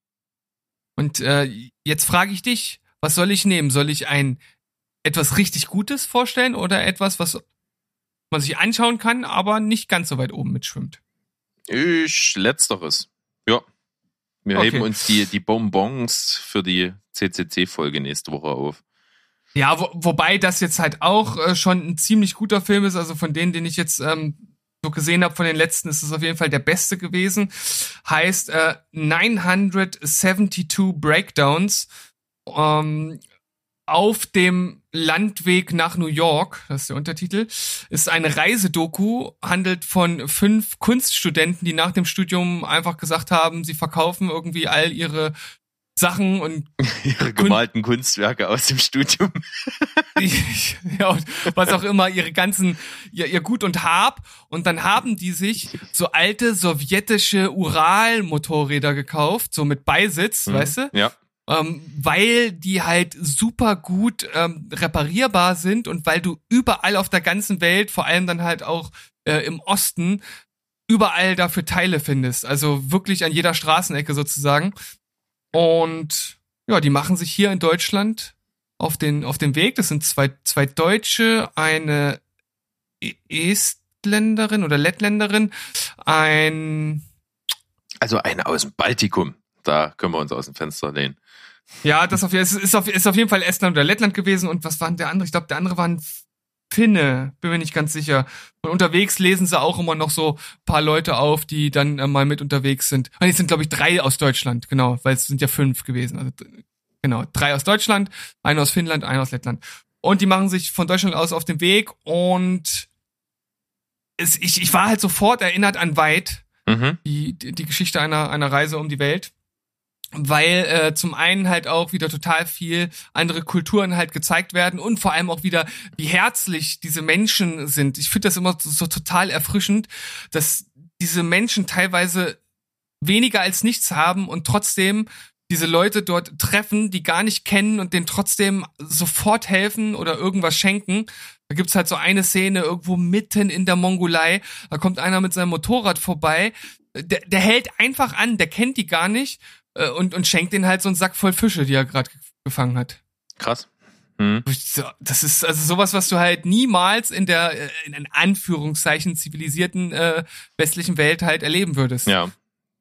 [SPEAKER 2] Und äh, jetzt frage ich dich, was soll ich nehmen? Soll ich ein etwas richtig Gutes vorstellen oder etwas, was man sich anschauen kann, aber nicht ganz so weit oben mitschwimmt?
[SPEAKER 1] Ich, letzteres. Ja. Wir
[SPEAKER 2] Okay.
[SPEAKER 1] heben uns die, die Bonbons für die CCC-Folge nächste Woche auf.
[SPEAKER 2] Ja, wo, wobei das jetzt halt auch äh, schon ein ziemlich guter Film ist. Also von denen, den ich jetzt ähm, so gesehen habe, von den letzten, ist es auf jeden Fall der beste gewesen. Heißt äh, 972 Breakdowns ähm, auf dem Landweg nach New York, das ist der Untertitel, ist eine Reisedoku, handelt von fünf Kunststudenten, die nach dem Studium einfach gesagt haben, sie verkaufen irgendwie all ihre Sachen und
[SPEAKER 1] Ihre gemalten Kunstwerke aus dem Studium.
[SPEAKER 2] ja, und was auch immer, ihre ganzen, ihr, ihr Gut und Hab. Und dann haben die sich so alte sowjetische Ural-Motorräder gekauft, so mit Beisitz, weißt du?
[SPEAKER 1] Ja.
[SPEAKER 2] Ähm, weil die halt super gut ähm, reparierbar sind und weil du überall auf der ganzen Welt, vor allem dann halt auch äh, im Osten, überall dafür Teile findest. Also wirklich an jeder Straßenecke sozusagen. Und ja, die machen sich hier in Deutschland auf den, auf den Weg. Das sind zwei, zwei Deutsche, eine Estländerin oder Lettländerin, ein,
[SPEAKER 1] Also eine aus dem Baltikum. Da können wir uns aus dem Fenster lehnen.
[SPEAKER 2] ja, das auf, ist auf, ist auf jeden Fall Estland oder Lettland gewesen. Und was war denn der andere? Ich glaube, der andere war ein Finne, bin mir nicht ganz sicher. Und unterwegs lesen sie auch immer noch so ein paar Leute auf, die dann äh, mal mit unterwegs sind. Und jetzt sind, glaube ich, drei aus Deutschland, genau, weil es sind ja fünf gewesen. Also genau, drei aus Deutschland, einer aus Finnland, einer aus Lettland. Und die machen sich von Deutschland aus auf den Weg und es, ich, ich war halt sofort erinnert an Weit,
[SPEAKER 1] Mhm.
[SPEAKER 2] die, die, die Geschichte einer, einer Reise um die Welt. Weil äh, zum einen halt auch wieder total viel andere Kulturen halt gezeigt werden und vor allem auch wieder, wie herzlich diese Menschen sind. Ich finde das immer so, so total erfrischend, dass diese Menschen teilweise weniger als nichts haben und trotzdem diese Leute dort treffen, die gar nicht kennen und denen trotzdem sofort helfen oder irgendwas schenken. Da gibt's halt so eine Szene irgendwo mitten in der Mongolei. Da kommt einer mit seinem Motorrad vorbei. Der, der hält einfach an, der kennt die gar nicht äh, und, und schenkt denen halt so einen Sack voll Fische, die er gerade gefangen hat.
[SPEAKER 1] Krass. Mhm.
[SPEAKER 2] So, Das ist also sowas, was du halt niemals in der äh, in Anführungszeichen zivilisierten äh, westlichen Welt halt erleben würdest.
[SPEAKER 1] Ja.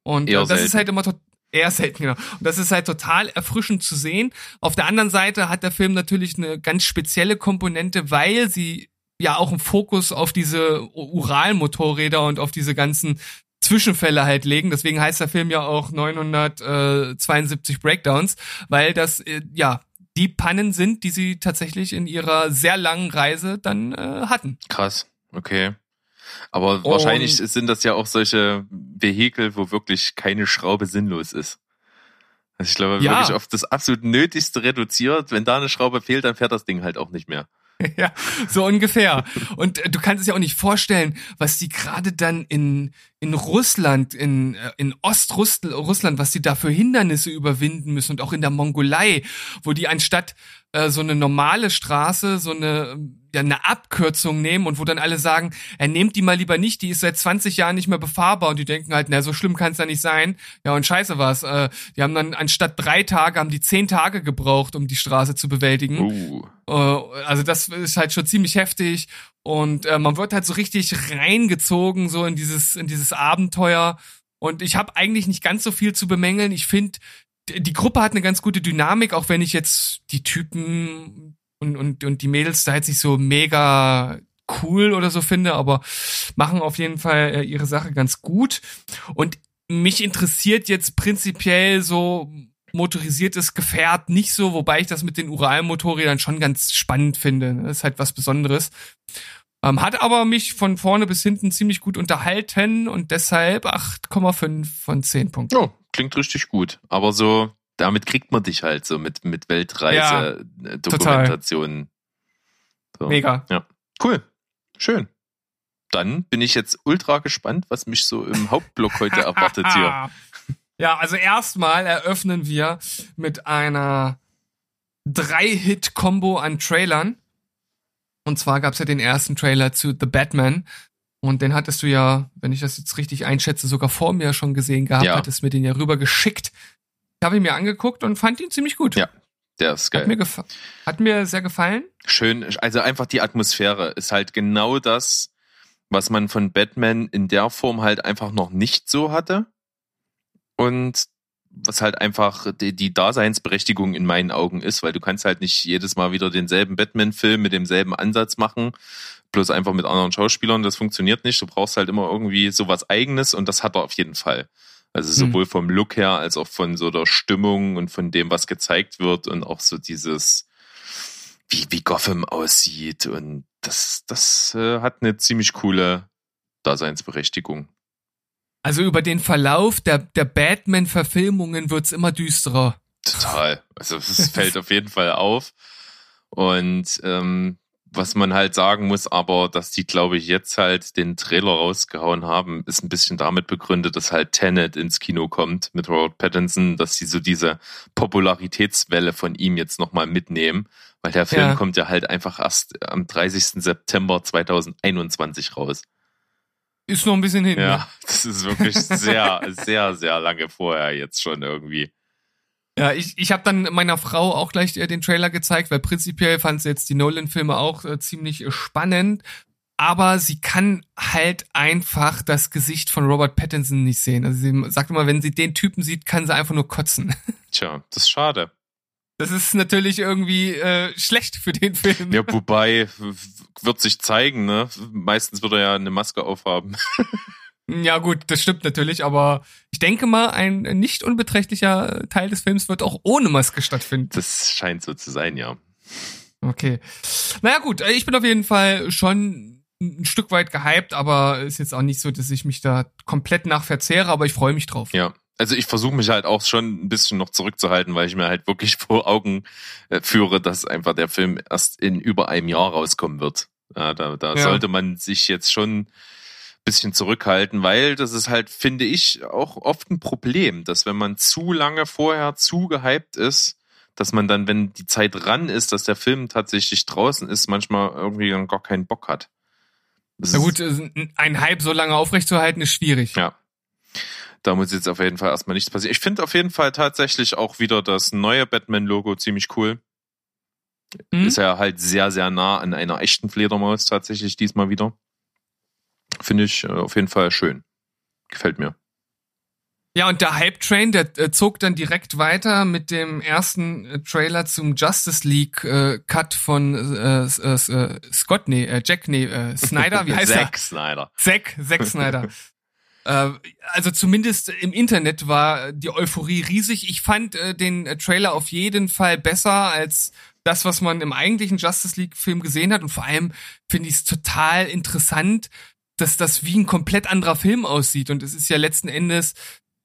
[SPEAKER 2] Und
[SPEAKER 1] Eher
[SPEAKER 2] äh, das ist
[SPEAKER 1] selten.
[SPEAKER 2] halt immer tot- eher selten, genau. Und das ist halt total erfrischend zu sehen. Auf der anderen Seite hat der Film natürlich eine ganz spezielle Komponente, weil sie ja auch einen Fokus auf diese Ural-Motorräder und auf diese ganzen Zwischenfälle halt legen. Deswegen heißt der Film ja auch 972 Breakdowns, weil das äh, ja die Pannen sind, die sie tatsächlich in ihrer sehr langen Reise dann äh, hatten.
[SPEAKER 1] Krass. Okay. Aber wahrscheinlich sind das ja auch solche Vehikel, wo wirklich keine Schraube sinnlos ist. Also ich glaube,
[SPEAKER 2] Ja.
[SPEAKER 1] wirklich auf das absolut Nötigste reduziert. Wenn da eine Schraube fehlt, dann fährt das Ding halt auch nicht mehr.
[SPEAKER 2] Ja, so ungefähr. Und äh, du kannst es ja auch nicht vorstellen, was die gerade dann in, in Russland, in, äh, in Ostrussland, was die da für Hindernisse überwinden müssen und auch in der Mongolei, wo die anstatt äh, so eine normale Straße, so eine, ja, eine Abkürzung nehmen und wo dann alle sagen, er nehmt die mal lieber nicht, die ist seit 20 Jahren nicht mehr befahrbar und die denken halt, na, so schlimm kann es ja nicht sein. Ja, und scheiße war's. Äh, die haben dann anstatt drei Tage, haben die zehn Tage gebraucht, um die Straße zu bewältigen.
[SPEAKER 1] Uh.
[SPEAKER 2] Äh, also das ist halt schon ziemlich heftig und äh, man wird halt so richtig reingezogen so in dieses in dieses Abenteuer und ich habe eigentlich nicht ganz so viel zu bemängeln. Ich finde die Gruppe hat eine ganz gute Dynamik, auch wenn ich jetzt die Typen und und und die Mädels da jetzt nicht so mega cool oder so finde, aber machen auf jeden Fall äh, ihre Sache ganz gut und mich interessiert jetzt prinzipiell so motorisiertes Gefährt nicht so, wobei ich das mit den Uralmotorrädern schon ganz spannend finde. Das ist halt was Besonderes. Ähm, hat aber mich von vorne bis hinten ziemlich gut unterhalten und deshalb 8,5 von 10 Punkten.
[SPEAKER 1] Oh, klingt richtig gut. Aber so, damit kriegt man dich halt so mit, mit Weltreise-Dokumentationen.
[SPEAKER 2] so. Mega.
[SPEAKER 1] Ja. Cool. Schön. Dann bin ich jetzt ultra gespannt, was mich so im Hauptblock heute erwartet hier.
[SPEAKER 2] Ja, also erstmal eröffnen wir mit einer Drei-Hit-Kombo an Trailern. Und zwar gab's ja den ersten Trailer zu The Batman. Und den hattest du ja, wenn ich das jetzt richtig einschätze, sogar vor mir schon gesehen gehabt, ja. hattest mir den ja rüber geschickt. Ich habe ihn mir angeguckt und fand ihn ziemlich gut.
[SPEAKER 1] Ja, der ist geil.
[SPEAKER 2] Hat mir, hat mir sehr gefallen.
[SPEAKER 1] Schön, also einfach die Atmosphäre ist halt genau das, was man von Batman in der Form halt einfach noch nicht so hatte und was halt einfach die, die Daseinsberechtigung in meinen Augen ist, weil du kannst halt nicht jedes Mal wieder denselben Batman-Film mit demselben Ansatz machen, bloß einfach mit anderen Schauspielern, das funktioniert nicht. Du brauchst halt immer irgendwie sowas eigenes und das hat er auf jeden Fall. Also sowohl hm. vom Look her als auch von so der Stimmung und von dem, was gezeigt wird und auch so dieses, wie, wie Gotham aussieht und das, das äh, hat eine ziemlich coole Daseinsberechtigung.
[SPEAKER 2] Also über den Verlauf der, der Batman-Verfilmungen wird's immer düsterer.
[SPEAKER 1] Total. Also es fällt auf jeden Fall auf. Und ähm, was man halt sagen muss, aber dass die, glaube ich, jetzt halt den Trailer rausgehauen haben, ist ein bisschen damit begründet, dass halt Tenet ins Kino kommt mit Robert Pattinson, dass sie so diese Popularitätswelle von ihm jetzt nochmal mitnehmen, weil der Film ja. kommt ja halt einfach erst am 30. September 2021 raus.
[SPEAKER 2] Ist noch ein bisschen hin.
[SPEAKER 1] Ja, ne? das ist wirklich sehr, sehr, sehr lange vorher jetzt schon irgendwie.
[SPEAKER 2] Ja, ich, ich habe dann meiner Frau auch gleich äh, den Trailer gezeigt, weil prinzipiell fand sie jetzt die Nolan-Filme auch äh, ziemlich äh, spannend. Aber sie kann halt einfach das Gesicht von Robert Pattinson nicht sehen. Also sie sagt immer, wenn sie den Typen sieht, kann sie einfach nur kotzen.
[SPEAKER 1] Tja, das ist schade.
[SPEAKER 2] Das ist natürlich irgendwie äh, schlecht für den Film.
[SPEAKER 1] Ja, wobei wird sich zeigen, ne? Meistens wird er ja eine Maske aufhaben.
[SPEAKER 2] ja, gut, das stimmt natürlich, aber ich denke mal, ein nicht unbeträchtlicher Teil des Films wird auch ohne Maske stattfinden.
[SPEAKER 1] Das scheint so zu sein, ja.
[SPEAKER 2] Okay. Naja, gut, ich bin auf jeden Fall schon ein Stück weit gehypt, aber ist jetzt auch nicht so, dass ich mich da komplett nach verzehre, aber ich freue mich drauf.
[SPEAKER 1] Ja, also ich versuche mich halt auch schon ein bisschen noch zurückzuhalten, weil ich mir halt wirklich vor Augen äh, führe, dass einfach der Film erst in über einem Jahr rauskommen wird. Ja, da da ja. sollte man sich jetzt schon bisschen zurückhalten, weil das ist halt, finde ich, auch oft ein Problem, dass wenn man zu lange vorher zu gehypt ist, dass man dann, wenn die Zeit ran ist, dass der Film tatsächlich draußen ist, manchmal irgendwie dann gar keinen Bock hat.
[SPEAKER 2] Das Na gut, ein Hype so lange aufrechtzuerhalten ist schwierig.
[SPEAKER 1] Ja, da muss jetzt auf jeden Fall erstmal nichts passieren. Ich finde auf jeden Fall tatsächlich auch wieder das neue Batman-Logo ziemlich cool. Mhm. Ist ja halt sehr, sehr nah an einer echten Fledermaus tatsächlich diesmal wieder. Finde ich äh, auf jeden Fall schön. Gefällt mir.
[SPEAKER 2] Ja, und der Hype Train, der äh, zog dann direkt weiter mit dem ersten äh, Trailer zum Justice League äh, Cut von äh, äh, Scott, nee, Jack, nee, Snyder, wie heißt
[SPEAKER 1] Zack er? Zack Snyder.
[SPEAKER 2] Zack, Zack Snyder. Äh, also zumindest im Internet war die Euphorie riesig. Ich fand äh, den Trailer auf jeden Fall besser als das, was man im eigentlichen Justice League-Film gesehen hat. Und vor allem finde ich es total interessant, dass das wie ein komplett anderer Film aussieht. Und es ist ja letzten Endes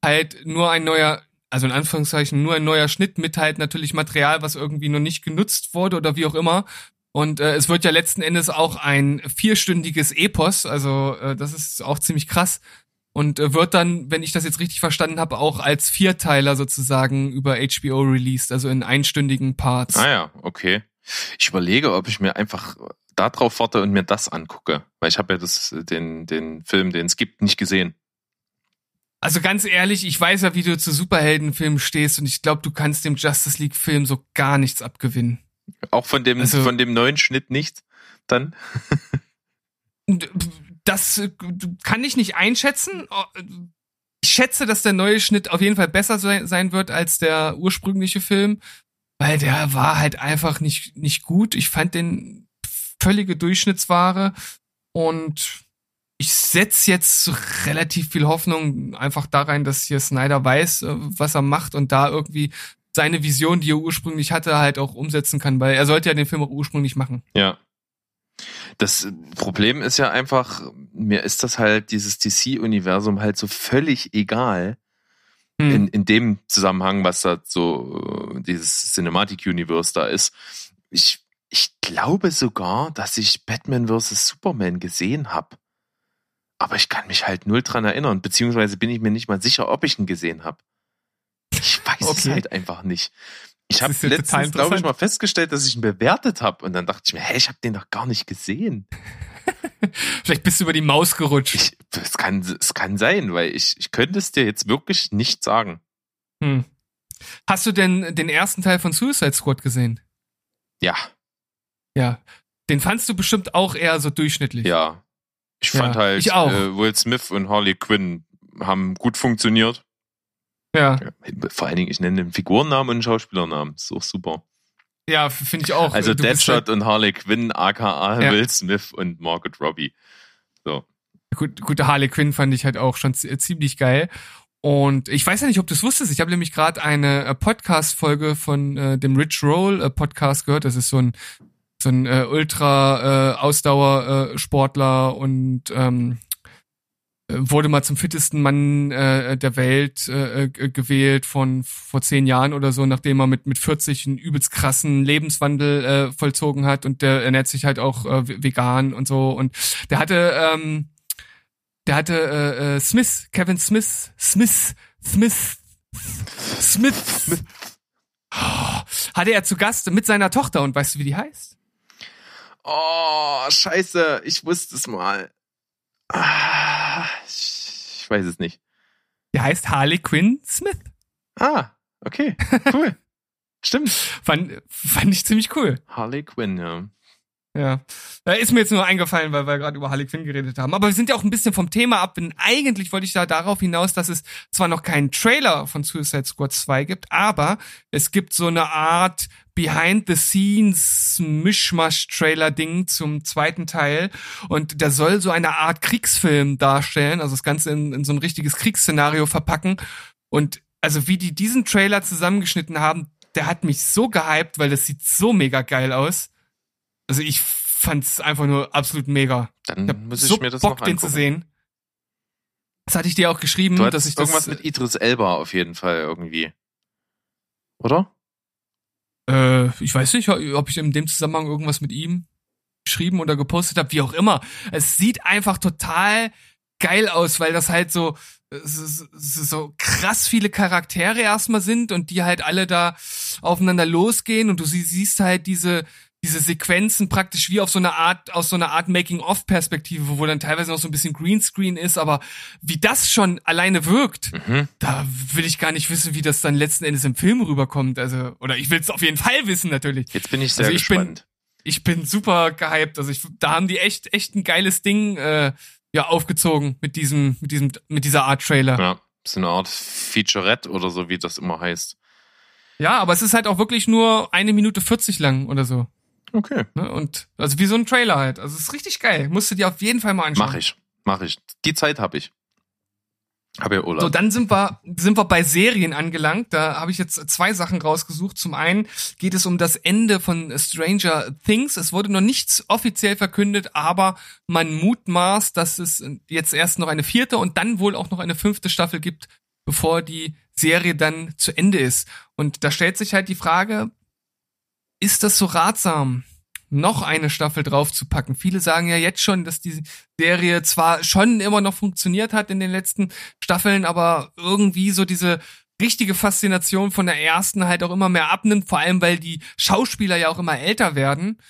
[SPEAKER 2] halt nur ein neuer, also in Anführungszeichen nur ein neuer Schnitt mit halt natürlich Material, was irgendwie noch nicht genutzt wurde oder wie auch immer. Und äh, es wird ja letzten Endes auch ein vierstündiges Epos, also äh, das ist auch ziemlich krass. Und äh, wird dann, wenn ich das jetzt richtig verstanden habe, auch als Vierteiler sozusagen über HBO released, also in einstündigen Parts.
[SPEAKER 1] Ah ja, okay. Ich überlege, ob ich mir einfach da drauf warte und mir das angucke, weil ich habe ja das, den, den Film, den es gibt, nicht gesehen.
[SPEAKER 2] Also ganz ehrlich, ich weiß ja, wie du zu Superheldenfilmen stehst und ich glaube, du kannst dem Justice League Film so gar nichts abgewinnen.
[SPEAKER 1] Auch von dem,
[SPEAKER 2] Also-
[SPEAKER 1] von dem neuen Schnitt nicht, dann?
[SPEAKER 2] Das äh, kann ich nicht einschätzen. Oh, Ich schätze, dass der neue Schnitt auf jeden Fall besser sein wird als der ursprüngliche Film, weil der war halt einfach nicht, nicht gut. Ich fand den völlige Durchschnittsware und ich setze jetzt relativ viel Hoffnung einfach da rein, dass hier Snyder weiß, äh, was er macht und da irgendwie seine Vision, die er ursprünglich hatte, halt auch umsetzen kann, weil er sollte ja den Film auch ursprünglich machen.
[SPEAKER 1] Ja. Das Problem ist ja einfach, mir ist das halt, dieses DC-Universum halt so völlig egal.
[SPEAKER 2] Hm.
[SPEAKER 1] In, in dem Zusammenhang, was da so, äh, dieses Cinematic Universe da ist. Ich, ich glaube sogar, dass ich Batman vs. Superman gesehen habe. Aber ich kann mich halt null dran erinnern, beziehungsweise bin ich mir nicht mal sicher, ob ich ihn gesehen habe. Ich weiß es
[SPEAKER 2] Okay.
[SPEAKER 1] halt einfach nicht. Ich habe
[SPEAKER 2] ja
[SPEAKER 1] letztens, glaube ich, mal festgestellt, dass ich ihn bewertet habe. Und dann dachte ich mir, hä, ich habe den doch gar nicht gesehen.
[SPEAKER 2] Vielleicht bist du über die Maus gerutscht.
[SPEAKER 1] Ich, es, kann, es kann sein, weil ich, ich könnte es dir jetzt wirklich nicht sagen.
[SPEAKER 2] Hm. Hast du denn den ersten Teil von Suicide Squad gesehen?
[SPEAKER 1] Ja,
[SPEAKER 2] Ja. Den fandst du bestimmt auch eher so durchschnittlich.
[SPEAKER 1] ja. Ich
[SPEAKER 2] Ja,
[SPEAKER 1] fand halt,
[SPEAKER 2] ich auch.
[SPEAKER 1] Äh, Will Smith und Harley Quinn haben gut funktioniert.
[SPEAKER 2] Ja,
[SPEAKER 1] Vor allen Dingen, ich nenne den Figurennamen und den Schauspielernamen. Ist auch super.
[SPEAKER 2] ja finde ich auch.
[SPEAKER 1] Also Deadshot und Harley Quinn, aka
[SPEAKER 2] Ja.
[SPEAKER 1] Will Smith und Margaret Robbie. So.
[SPEAKER 2] Halt, gut, gute Harley Quinn fand ich halt auch schon zi- ziemlich geil. Und ich weiß ja nicht, ob du es wusstest. Ich habe nämlich gerade eine äh, Podcast-Folge von äh, dem Rich Roll äh, Podcast gehört. Das ist so ein so ein äh, Ultra äh, Ausdauer äh, und ähm, äh, wurde mal zum fittesten Mann äh, der Welt äh, äh, gewählt von vor zehn Jahren oder so, nachdem er mit mit 40 einen übelst krassen Lebenswandel äh, vollzogen hat und der ernährt sich halt auch äh, ve- vegan und so und der hatte ähm, der hatte äh, äh, Smith, Kevin Smith, Smith, Smith, Smith, Smith. Oh, hatte er zu Gast mit seiner Tochter und weißt du, wie die heißt?
[SPEAKER 1] Oh, scheiße, ich wusste es mal. Ah, ich, weiß es nicht.
[SPEAKER 2] Die heißt Harley Quinn Smith.
[SPEAKER 1] Ah, okay, cool. Stimmt.
[SPEAKER 2] Fand, fand ich ziemlich cool.
[SPEAKER 1] Harley Quinn, ja.
[SPEAKER 2] Ja. Da ist mir jetzt nur eingefallen, weil wir gerade über Harley Quinn geredet haben. Aber wir sind ja auch ein bisschen vom Thema ab, denn eigentlich wollte ich da darauf hinaus, dass es zwar noch keinen Trailer von Suicide Squad 2 gibt, aber es gibt so eine Art Behind-the-Scenes Mischmasch-Trailer-Ding zum zweiten Teil. Und der soll so eine Art Kriegsfilm darstellen, also das Ganze in, in so ein richtiges Kriegsszenario verpacken. Und also wie die diesen Trailer zusammengeschnitten haben, der hat mich so gehypt, weil das sieht so mega geil aus. Also ich fand's einfach nur absolut mega.
[SPEAKER 1] Dann
[SPEAKER 2] Ich
[SPEAKER 1] muss ich
[SPEAKER 2] so
[SPEAKER 1] mir das
[SPEAKER 2] Bock,
[SPEAKER 1] noch
[SPEAKER 2] den
[SPEAKER 1] angucken.
[SPEAKER 2] zu sehen. Das hatte ich dir auch geschrieben,
[SPEAKER 1] Du
[SPEAKER 2] dass ich das.
[SPEAKER 1] irgendwas mit Idris Elba auf jeden Fall irgendwie. Oder?
[SPEAKER 2] Äh, ich weiß nicht, ob ich in dem Zusammenhang irgendwas mit ihm geschrieben oder gepostet habe, wie auch immer. Es sieht einfach total geil aus, weil das halt so so, so krass viele Charaktere erstmal sind und die halt alle da aufeinander losgehen und du sie- siehst halt diese diese Sequenzen praktisch wie auf so eine Art aus so einer Art Making-of-Perspektive, wo dann teilweise noch so ein bisschen Greenscreen ist, aber wie das schon alleine wirkt,
[SPEAKER 1] Mhm.
[SPEAKER 2] da will ich gar nicht wissen, wie das dann letzten Endes im Film rüberkommt. Also, oder ich will es auf jeden Fall wissen, natürlich.
[SPEAKER 1] Jetzt bin ich sehr
[SPEAKER 2] Also ich bin-
[SPEAKER 1] gespannt.
[SPEAKER 2] Ich bin super gehypt. Also ich, da haben die echt, echt ein geiles Ding äh, ja aufgezogen mit diesem, mit diesem, mit dieser Art Trailer. Ja.
[SPEAKER 1] ja, so eine Art Featurette oder so, wie das immer heißt.
[SPEAKER 2] aber es ist halt auch wirklich nur eine Minute 40 lang oder so.
[SPEAKER 1] Okay.
[SPEAKER 2] Ne? Und also wie so ein Trailer halt. Also es ist richtig geil. Musst du dir auf jeden Fall mal anschauen.
[SPEAKER 1] Mach ich. Mach ich. Die Zeit habe ich. Hab ja Urlaub.
[SPEAKER 2] So, dann sind wir, sind wir bei Serien angelangt. Da habe ich jetzt zwei Sachen rausgesucht. Zum einen geht es um das Ende von Stranger Things. Es wurde noch nichts offiziell verkündet, aber man mutmaßt, dass es jetzt erst noch eine vierte und dann wohl auch noch eine fünfte Staffel gibt, bevor die Serie dann zu Ende ist. Und da stellt sich halt die Frage, ist das so ratsam? noch eine Staffel draufzupacken. Viele sagen ja jetzt schon, dass die Serie zwar schon immer noch funktioniert hat in den letzten Staffeln, aber irgendwie so diese richtige Faszination von der ersten halt auch immer mehr abnimmt, vor allem weil die Schauspieler ja auch immer älter werden.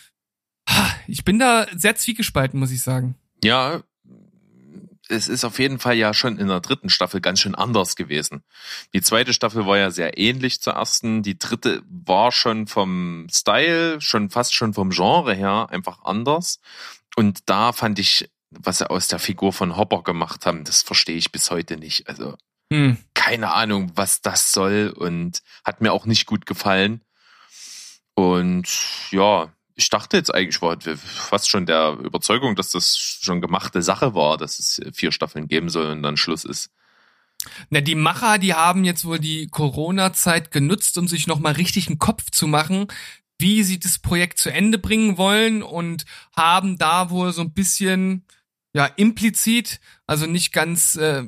[SPEAKER 2] Ich bin da sehr zwiegespalten, muss ich sagen.
[SPEAKER 1] Ja, es ist auf jeden Fall ja schon in der dritten Staffel ganz schön anders gewesen. Die zweite Staffel war ja sehr ähnlich zur ersten. Die dritte war schon vom Style, schon fast schon vom Genre her einfach anders. Und da fand ich, was sie aus der Figur von Hopper gemacht haben, das verstehe ich bis heute nicht. Also hm. keine Ahnung, was das soll und hat mir auch nicht gut gefallen. Und ja, ich dachte jetzt eigentlich, war fast schon der Überzeugung, dass das schon gemachte Sache war, dass es vier Staffeln geben soll und dann Schluss ist.
[SPEAKER 2] Na, die Macher, die haben jetzt wohl die Corona-Zeit genutzt, um sich nochmal richtig einen Kopf zu machen, wie sie das Projekt zu Ende bringen wollen und haben da wohl so ein bisschen, ja, implizit, also nicht ganz, äh,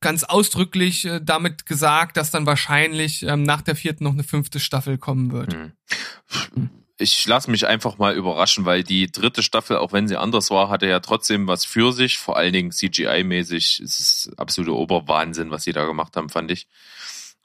[SPEAKER 2] ganz ausdrücklich äh, damit gesagt, dass dann wahrscheinlich ähm, nach der vierten noch eine fünfte Staffel kommen wird. Hm.
[SPEAKER 1] Ich lasse mich einfach mal überraschen, weil die dritte Staffel, auch wenn sie anders war, hatte ja trotzdem was für sich. Vor allen Dingen CGI-mäßig. Es ist absoluter Oberwahnsinn, was sie da gemacht haben, fand ich.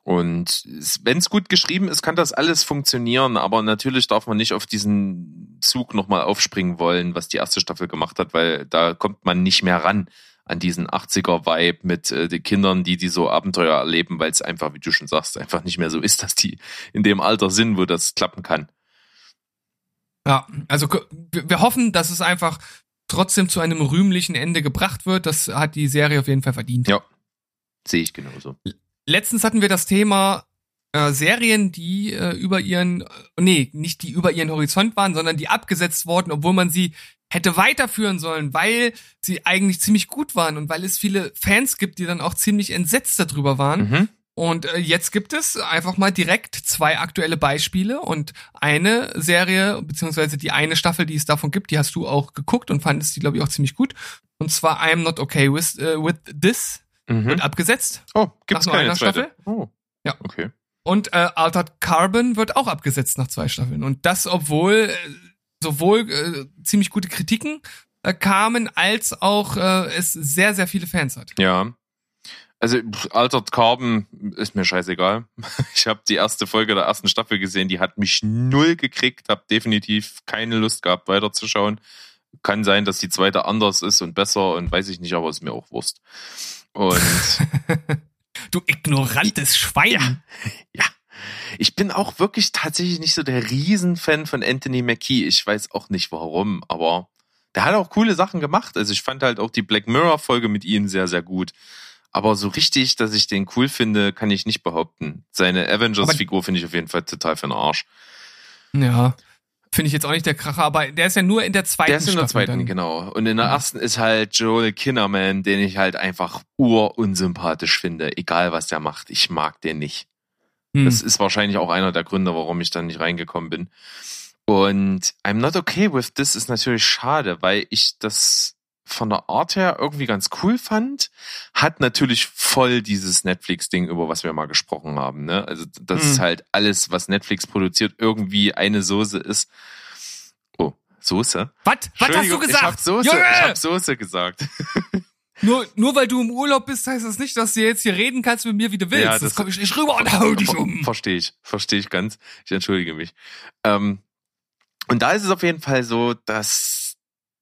[SPEAKER 1] Und wenn es gut geschrieben ist, kann das alles funktionieren. Aber natürlich darf man nicht auf diesen Zug nochmal aufspringen wollen, was die erste Staffel gemacht hat, weil da kommt man nicht mehr ran an diesen 80er-Vibe mit äh, den Kindern, die die so Abenteuer erleben, weil es einfach, wie du schon sagst, einfach nicht mehr so ist, dass die in dem Alter sind, wo das klappen kann.
[SPEAKER 2] Ja, also wir hoffen, dass es einfach trotzdem zu einem rühmlichen Ende gebracht wird. Das hat die Serie auf jeden Fall verdient.
[SPEAKER 1] Ja, sehe ich genauso.
[SPEAKER 2] Letztens hatten wir das Thema äh, Serien, die äh, über ihren, nee, nicht die über ihren Horizont waren, sondern die abgesetzt wurden, obwohl man sie hätte weiterführen sollen, weil sie eigentlich ziemlich gut waren und weil es viele Fans gibt, die dann auch ziemlich entsetzt darüber waren. Mhm. Und äh, jetzt gibt es einfach mal direkt zwei aktuelle Beispiele und eine Serie, beziehungsweise die eine Staffel, die es davon gibt, die hast du auch geguckt und fandest die, glaube ich, auch ziemlich gut. Und zwar I'm Not Okay With, uh, with This mhm. wird abgesetzt.
[SPEAKER 1] Oh, gibt's keine einer zweite? Staffel. Oh,
[SPEAKER 2] ja. Okay. Und äh, Altered Carbon wird auch abgesetzt nach zwei Staffeln. Und das, obwohl äh, sowohl äh, ziemlich gute Kritiken äh, kamen, als auch äh, es sehr, sehr viele Fans hat.
[SPEAKER 1] Ja, also Altered Carbon ist mir scheißegal. Ich habe die erste Folge der ersten Staffel gesehen, die hat mich null gekriegt, habe definitiv keine Lust gehabt weiterzuschauen. Kann sein, dass die zweite anders ist und besser und weiß ich nicht, aber ist mir auch Wurst. Und
[SPEAKER 2] du ignorantes Schwein.
[SPEAKER 1] Ja, ja. Ich bin auch wirklich tatsächlich nicht so der Riesenfan von Anthony Mackie. Ich weiß auch nicht warum, aber der hat auch coole Sachen gemacht. Also ich fand halt auch die Black Mirror Folge mit ihm sehr, sehr gut. Aber so richtig, dass ich den cool finde, kann ich nicht behaupten. Seine Avengers-Figur finde ich auf jeden Fall total für den Arsch.
[SPEAKER 2] Ja. Finde ich jetzt auch nicht der Kracher, aber der ist ja nur in der zweiten Der ist in der
[SPEAKER 1] Staffel zweiten, dann. genau. Und in der ja. ersten ist halt Joel Kinnerman, den ich halt einfach urunsympathisch finde, egal was der macht. Ich mag den nicht. Hm. Das ist wahrscheinlich auch einer der Gründe, warum ich dann nicht reingekommen bin. Und I'm not okay with this ist natürlich schade, weil ich das von der Art her irgendwie ganz cool fand, hat natürlich voll dieses Netflix-Ding, über was wir mal gesprochen haben. Ne? Also das hm. ist halt alles, was Netflix produziert, irgendwie eine Soße ist. Oh, Soße?
[SPEAKER 2] Was? Was hast du gesagt? Ich
[SPEAKER 1] hab Soße, Junge! ich hab Soße gesagt.
[SPEAKER 2] Nur, nur weil du im Urlaub bist, heißt das nicht, dass du jetzt hier reden kannst mit mir, wie du willst. Ja, das, das komme ich nicht rüber und hau dich um.
[SPEAKER 1] Verstehe ich, verstehe ich ganz. Ich entschuldige mich. Ähm, und da ist es auf jeden Fall so, dass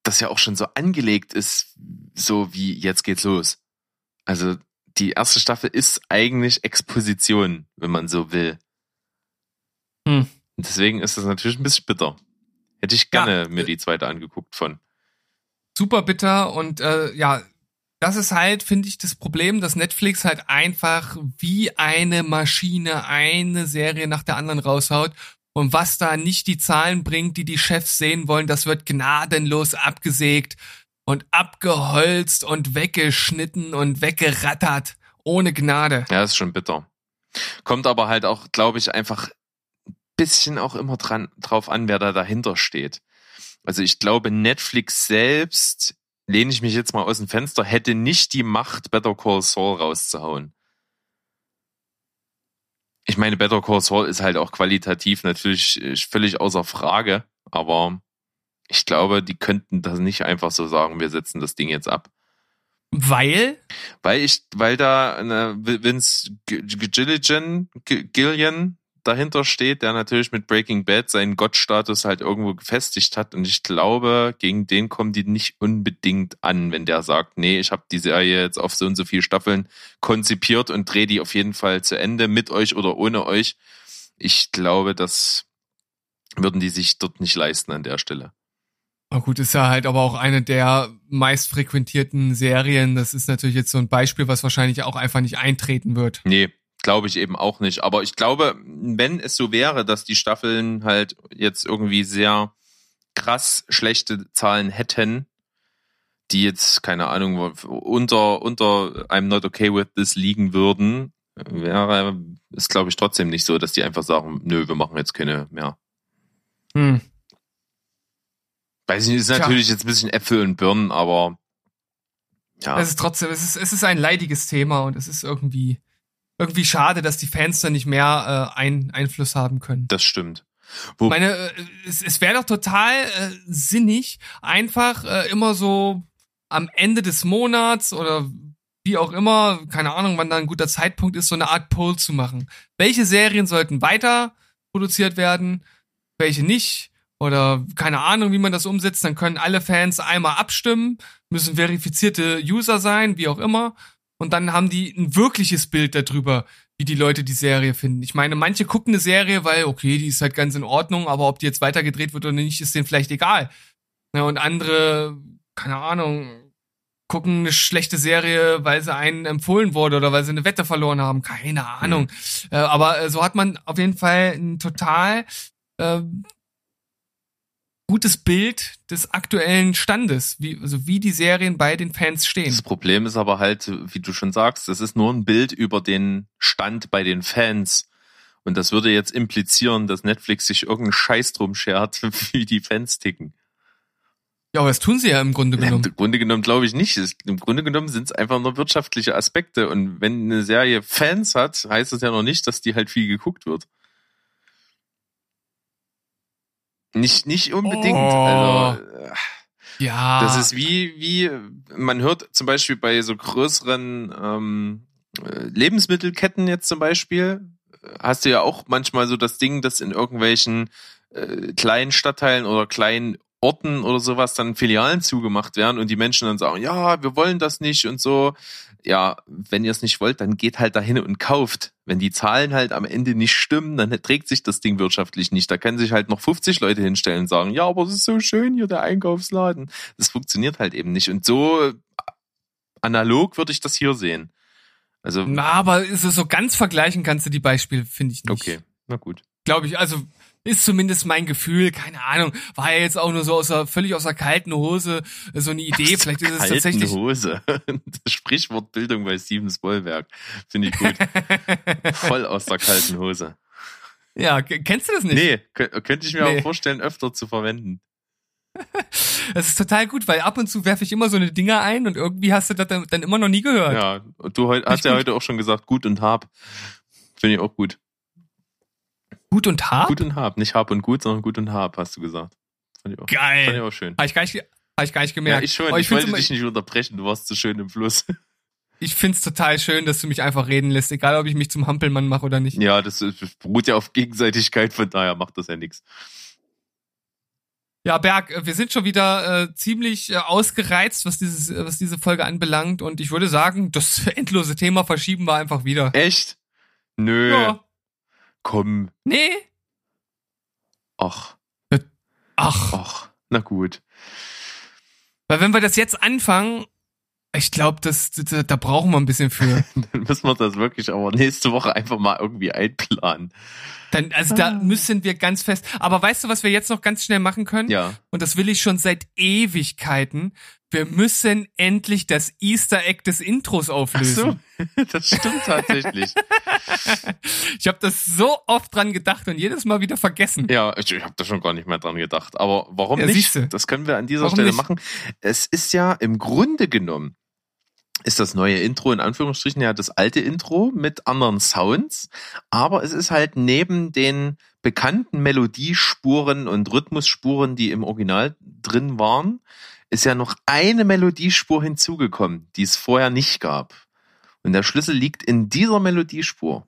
[SPEAKER 1] das ja auch schon so angelegt ist, so wie jetzt geht's los. Also die erste Staffel ist eigentlich Exposition, wenn man so will. Hm. Deswegen ist das natürlich ein bisschen bitter. Hätte ich gerne ja. mir die zweite angeguckt von.
[SPEAKER 2] Super bitter und äh, ja, das ist halt, finde ich, das Problem, dass Netflix halt einfach wie eine Maschine eine Serie nach der anderen raushaut und was da nicht die Zahlen bringt, die die Chefs sehen wollen, das wird gnadenlos abgesägt und abgeholzt und weggeschnitten und weggerattert. Ohne Gnade.
[SPEAKER 1] Ja, ist schon bitter. Kommt aber halt auch, glaube ich, einfach ein bisschen auch immer dran, drauf an, wer da dahinter steht. Also ich glaube, Netflix selbst, lehne ich mich jetzt mal aus dem Fenster, hätte nicht die Macht, Better Call Saul rauszuhauen ich meine, Better Call Saul ist halt auch qualitativ natürlich äh, völlig außer Frage, aber Ich glaube, die könnten das nicht einfach so sagen, wir setzen das Ding jetzt ab.
[SPEAKER 2] Weil?
[SPEAKER 1] Weil ich, weil da eine Vince Gilligan, Gillian dahinter steht, der natürlich mit Breaking Bad seinen Gottstatus halt irgendwo gefestigt hat. Und ich glaube, gegen den kommen die nicht unbedingt an, wenn der sagt, nee, ich habe die Serie jetzt auf so und so viele Staffeln konzipiert und drehe die auf jeden Fall zu Ende, mit euch oder ohne euch. Ich glaube, das würden die sich dort nicht leisten an der Stelle.
[SPEAKER 2] Na gut, ist ja halt aber auch eine der meist frequentierten Serien. Das ist natürlich jetzt so ein Beispiel, was wahrscheinlich auch einfach nicht eintreten wird.
[SPEAKER 1] Nee, glaube ich eben auch nicht. Aber ich glaube, wenn es so wäre, dass die Staffeln halt jetzt irgendwie sehr krass schlechte Zahlen hätten, die jetzt, keine Ahnung, unter, unter I'm not okay with this liegen würden, wäre es, glaube ich, trotzdem nicht so, dass die einfach sagen, nö, wir machen jetzt keine mehr. Hm. Weiß nicht, ist natürlich Tja. jetzt ein bisschen Äpfel und Birnen, aber
[SPEAKER 2] ja. Es ist trotzdem, es ist, es ist ein leidiges Thema und es ist irgendwie, irgendwie schade, dass die Fans da nicht mehr äh, ein, Einfluss haben können.
[SPEAKER 1] Das stimmt.
[SPEAKER 2] Wo Meine, äh, es, es wäre doch total äh, sinnig, einfach äh, immer so am Ende des Monats oder wie auch immer, keine Ahnung, wann da ein guter Zeitpunkt ist, so eine Art Poll zu machen. Welche Serien sollten weiter produziert werden, welche nicht? Oder keine Ahnung, wie man das umsetzt, dann können alle Fans einmal abstimmen, müssen verifizierte User sein, wie auch immer. Und dann haben die ein wirkliches Bild darüber, wie die Leute die Serie finden. Ich meine, manche gucken eine Serie, weil, okay, die ist halt ganz in Ordnung, aber ob die jetzt weitergedreht wird oder nicht, ist denen vielleicht egal. Ja, und andere, keine Ahnung, gucken eine schlechte Serie, weil sie einen empfohlen wurde oder weil sie eine Wette verloren haben. Keine Ahnung. Mhm. Äh, aber äh, so hat man auf jeden Fall ein total äh, gutes Bild des aktuellen Standes, wie, also wie die Serien bei den Fans stehen.
[SPEAKER 1] Das Problem ist aber halt, wie du schon sagst, es ist nur ein Bild über den Stand bei den Fans. Und das würde jetzt implizieren, dass Netflix sich irgendeinen Scheiß drum schert, wie die Fans ticken.
[SPEAKER 2] Ja, aber das tun sie ja im Grunde genommen.
[SPEAKER 1] Im Grunde genommen glaube ich nicht. Im Grunde genommen sind es einfach nur wirtschaftliche Aspekte. Und wenn eine Serie Fans hat, heißt das ja noch nicht, dass die halt viel geguckt wird. Nicht, nicht unbedingt. Oh. Also, ja. Das ist wie, wie, man hört zum Beispiel bei so größeren ähm, äh, Lebensmittelketten jetzt zum Beispiel, hast du ja auch manchmal so das Ding, dass in irgendwelchen äh, kleinen Stadtteilen oder kleinen Orten oder sowas dann Filialen zugemacht werden und die Menschen dann sagen, ja, wir wollen das nicht und so. Ja, wenn ihr es nicht wollt, dann geht halt dahin und kauft. Wenn die Zahlen halt am Ende nicht stimmen, dann trägt sich das Ding wirtschaftlich nicht. Da können sich halt noch 50 Leute hinstellen und sagen, ja, aber es ist so schön hier, der Einkaufsladen. Das funktioniert halt eben nicht. Und so analog würde ich das hier sehen. Also.
[SPEAKER 2] Na, aber ist es so ganz vergleichen kannst du die Beispiele, finde ich nicht.
[SPEAKER 1] Okay, na gut.
[SPEAKER 2] Glaube ich, also ist zumindest mein Gefühl, keine Ahnung, war ja jetzt auch nur so aus der, völlig aus der kalten Hose so eine Idee, aus vielleicht ist es tatsächlich.
[SPEAKER 1] Hose. Das Sprichwort Bildung bei Steven Spoilberg. Finde ich gut. Voll aus der kalten Hose.
[SPEAKER 2] Ja, kennst du das nicht?
[SPEAKER 1] Nee, könnte ich mir nee. auch vorstellen, öfter zu verwenden.
[SPEAKER 2] Das ist total gut, weil ab und zu werfe ich immer so eine Dinger ein und irgendwie hast du das dann immer noch nie gehört.
[SPEAKER 1] Ja, und du hast ja heute auch schon gesagt, gut und hab. Finde ich auch gut.
[SPEAKER 2] Gut und Hab?
[SPEAKER 1] Gut und Hab. Nicht Hab und Gut, sondern Gut und Hab, hast du gesagt.
[SPEAKER 2] Fand ich auch, Geil.
[SPEAKER 1] Fand ich auch schön.
[SPEAKER 2] Habe ich, gar nicht, hab ich gar nicht gemerkt.
[SPEAKER 1] Ja, ich schon. Oh, ich, ich wollte dich nicht unterbrechen. Du warst zu schön im Fluss.
[SPEAKER 2] Ich find's total schön, dass du mich einfach reden lässt, egal ob ich mich zum Hampelmann mache oder nicht.
[SPEAKER 1] Ja, das, beruht ja auf Gegenseitigkeit, von daher macht das ja nichts.
[SPEAKER 2] Ja, Berg, wir sind schon wieder äh, ziemlich äh, ausgereizt, was dieses, was diese Folge anbelangt. Und ich würde sagen, das endlose Thema verschieben wir einfach wieder.
[SPEAKER 1] Echt? Nö. Ja. Komm.
[SPEAKER 2] Nee.
[SPEAKER 1] Ach.
[SPEAKER 2] Ach.
[SPEAKER 1] Ach. Na gut.
[SPEAKER 2] Weil wenn wir das jetzt anfangen, ich glaube, das, das, da brauchen wir ein bisschen für.
[SPEAKER 1] Dann müssen wir das wirklich aber nächste Woche einfach mal irgendwie einplanen.
[SPEAKER 2] Dann, also da ah. müssen wir ganz fest. Aber weißt du, was wir jetzt noch ganz schnell machen können?
[SPEAKER 1] Ja.
[SPEAKER 2] Und das will ich schon seit Ewigkeiten. Wir müssen endlich das Easter Egg des Intros auflösen.
[SPEAKER 1] Ach so, das stimmt tatsächlich.
[SPEAKER 2] ich habe das so oft dran gedacht und jedes Mal wieder vergessen.
[SPEAKER 1] Ja, ich, ich habe da schon gar nicht mehr dran gedacht. Aber warum ja, nicht? Siehste. Das können wir an dieser warum Stelle nicht? machen. Es ist ja im Grunde genommen ist das neue Intro in Anführungsstrichen ja das alte Intro mit anderen Sounds, aber es ist halt neben den bekannten Melodiespuren und Rhythmusspuren, die im Original drin waren, ist ja noch eine Melodiespur hinzugekommen, die es vorher nicht gab. Und der Schlüssel liegt in dieser Melodiespur.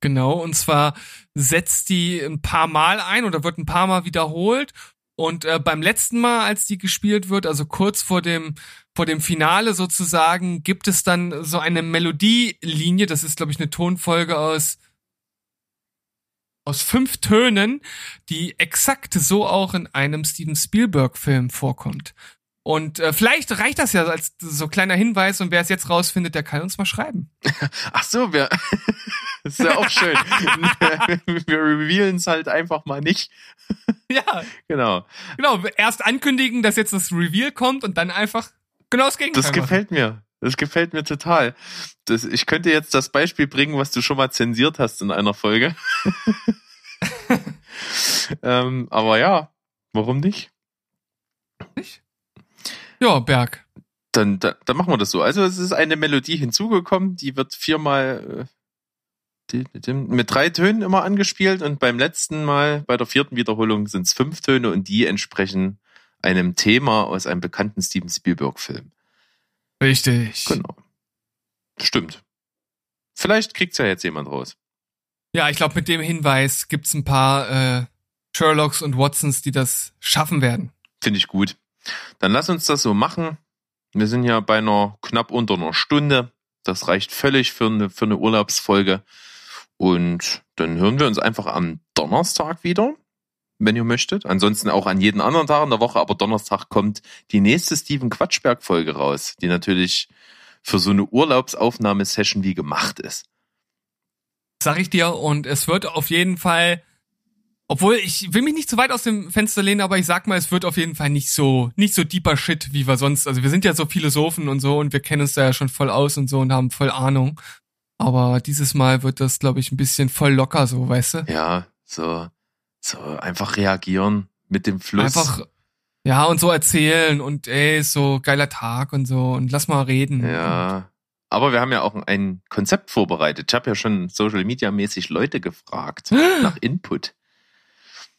[SPEAKER 2] Genau, und zwar setzt die ein paar Mal ein oder wird ein paar Mal wiederholt. Und äh, beim letzten Mal, als die gespielt wird, also kurz vor dem vor dem Finale sozusagen, gibt es dann so eine Melodielinie. Das ist, glaube ich, eine Tonfolge aus aus fünf Tönen, die exakt so auch in einem Steven Spielberg-Film vorkommt. Und äh, vielleicht reicht das ja als so kleiner Hinweis und wer es jetzt rausfindet, der kann uns mal schreiben.
[SPEAKER 1] Ach so, wir das ist ja auch schön. wir revealen es halt einfach mal nicht.
[SPEAKER 2] Ja.
[SPEAKER 1] Genau.
[SPEAKER 2] Genau, erst ankündigen, dass jetzt das Reveal kommt und dann einfach genau das Gegenteil
[SPEAKER 1] Das
[SPEAKER 2] machen.
[SPEAKER 1] gefällt mir. Das gefällt mir total. Das, ich könnte jetzt das Beispiel bringen, was du schon mal zensiert hast in einer Folge. ähm, aber ja, warum nicht?
[SPEAKER 2] Ja, Berg.
[SPEAKER 1] Dann, dann, dann machen wir das so. Also es ist eine Melodie hinzugekommen, die wird viermal äh, die- die- mit drei Tönen immer angespielt und beim letzten Mal, bei der vierten Wiederholung, sind es fünf Töne und die entsprechen einem Thema aus einem bekannten Steven Spielberg-Film.
[SPEAKER 2] Richtig.
[SPEAKER 1] Genau. Stimmt. Vielleicht kriegt's ja jetzt jemand raus.
[SPEAKER 2] Ja, ich glaube, mit dem Hinweis gibt's ein paar äh, Sherlocks und Watsons, die das schaffen werden.
[SPEAKER 1] Finde ich gut. Dann lass uns das so machen. Wir sind ja bei einer knapp unter einer Stunde. Das reicht völlig für eine, für eine Urlaubsfolge. Und dann hören wir uns einfach am Donnerstag wieder, wenn ihr möchtet. Ansonsten auch an jeden anderen Tag in der Woche. Aber Donnerstag kommt die nächste Steven Quatschberg Folge raus, die natürlich für so eine Urlaubsaufnahmesession wie gemacht ist.
[SPEAKER 2] Sag ich dir. Und es wird auf jeden Fall, obwohl ich will mich nicht zu weit aus dem Fenster lehnen, aber ich sag mal, es wird auf jeden Fall nicht so, nicht so deeper Shit, wie wir sonst. Also wir sind ja so Philosophen und so und wir kennen uns da ja schon voll aus und so und haben voll Ahnung. Aber dieses Mal wird das, glaube ich, ein bisschen voll locker so, weißt du?
[SPEAKER 1] Ja, so, so einfach reagieren mit dem Fluss.
[SPEAKER 2] Einfach, ja, und so erzählen und ey, so geiler Tag und so und lass mal reden.
[SPEAKER 1] Ja. Aber wir haben ja auch ein Konzept vorbereitet. Ich habe ja schon Social Media mäßig Leute gefragt nach Input.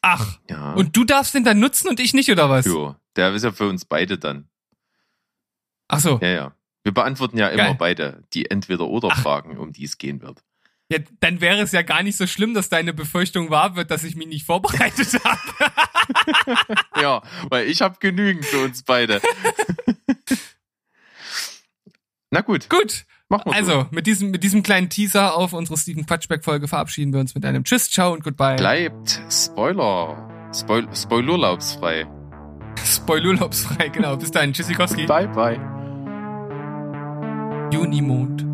[SPEAKER 2] Ach,
[SPEAKER 1] Ja.
[SPEAKER 2] und du darfst den dann nutzen und ich nicht, oder was?
[SPEAKER 1] jo, der ist ja für uns beide dann.
[SPEAKER 2] Ach so.
[SPEAKER 1] Ja, ja. Wir beantworten ja immer
[SPEAKER 2] Geil.
[SPEAKER 1] beide die Entweder-Oder-Fragen, um die es gehen wird.
[SPEAKER 2] Ja, dann wäre es ja gar nicht so schlimm, dass deine Befürchtung wahr wird, dass ich mich nicht vorbereitet habe.
[SPEAKER 1] Ja, weil ich habe genügend für uns beide. Na gut,
[SPEAKER 2] Gut.
[SPEAKER 1] machen wir
[SPEAKER 2] Also, mit diesem, mit diesem kleinen Teaser auf unsere Steven Quatschberg-Folge verabschieden wir uns mit einem Tschüss, Ciao und Goodbye.
[SPEAKER 1] Bleibt Spoiler. Spoil Spoilerlaubsfrei.
[SPEAKER 2] Spoilurlaubsfrei, genau. Bis dahin. Tschüssikowski.
[SPEAKER 1] Bye, bye.
[SPEAKER 2] Junimond.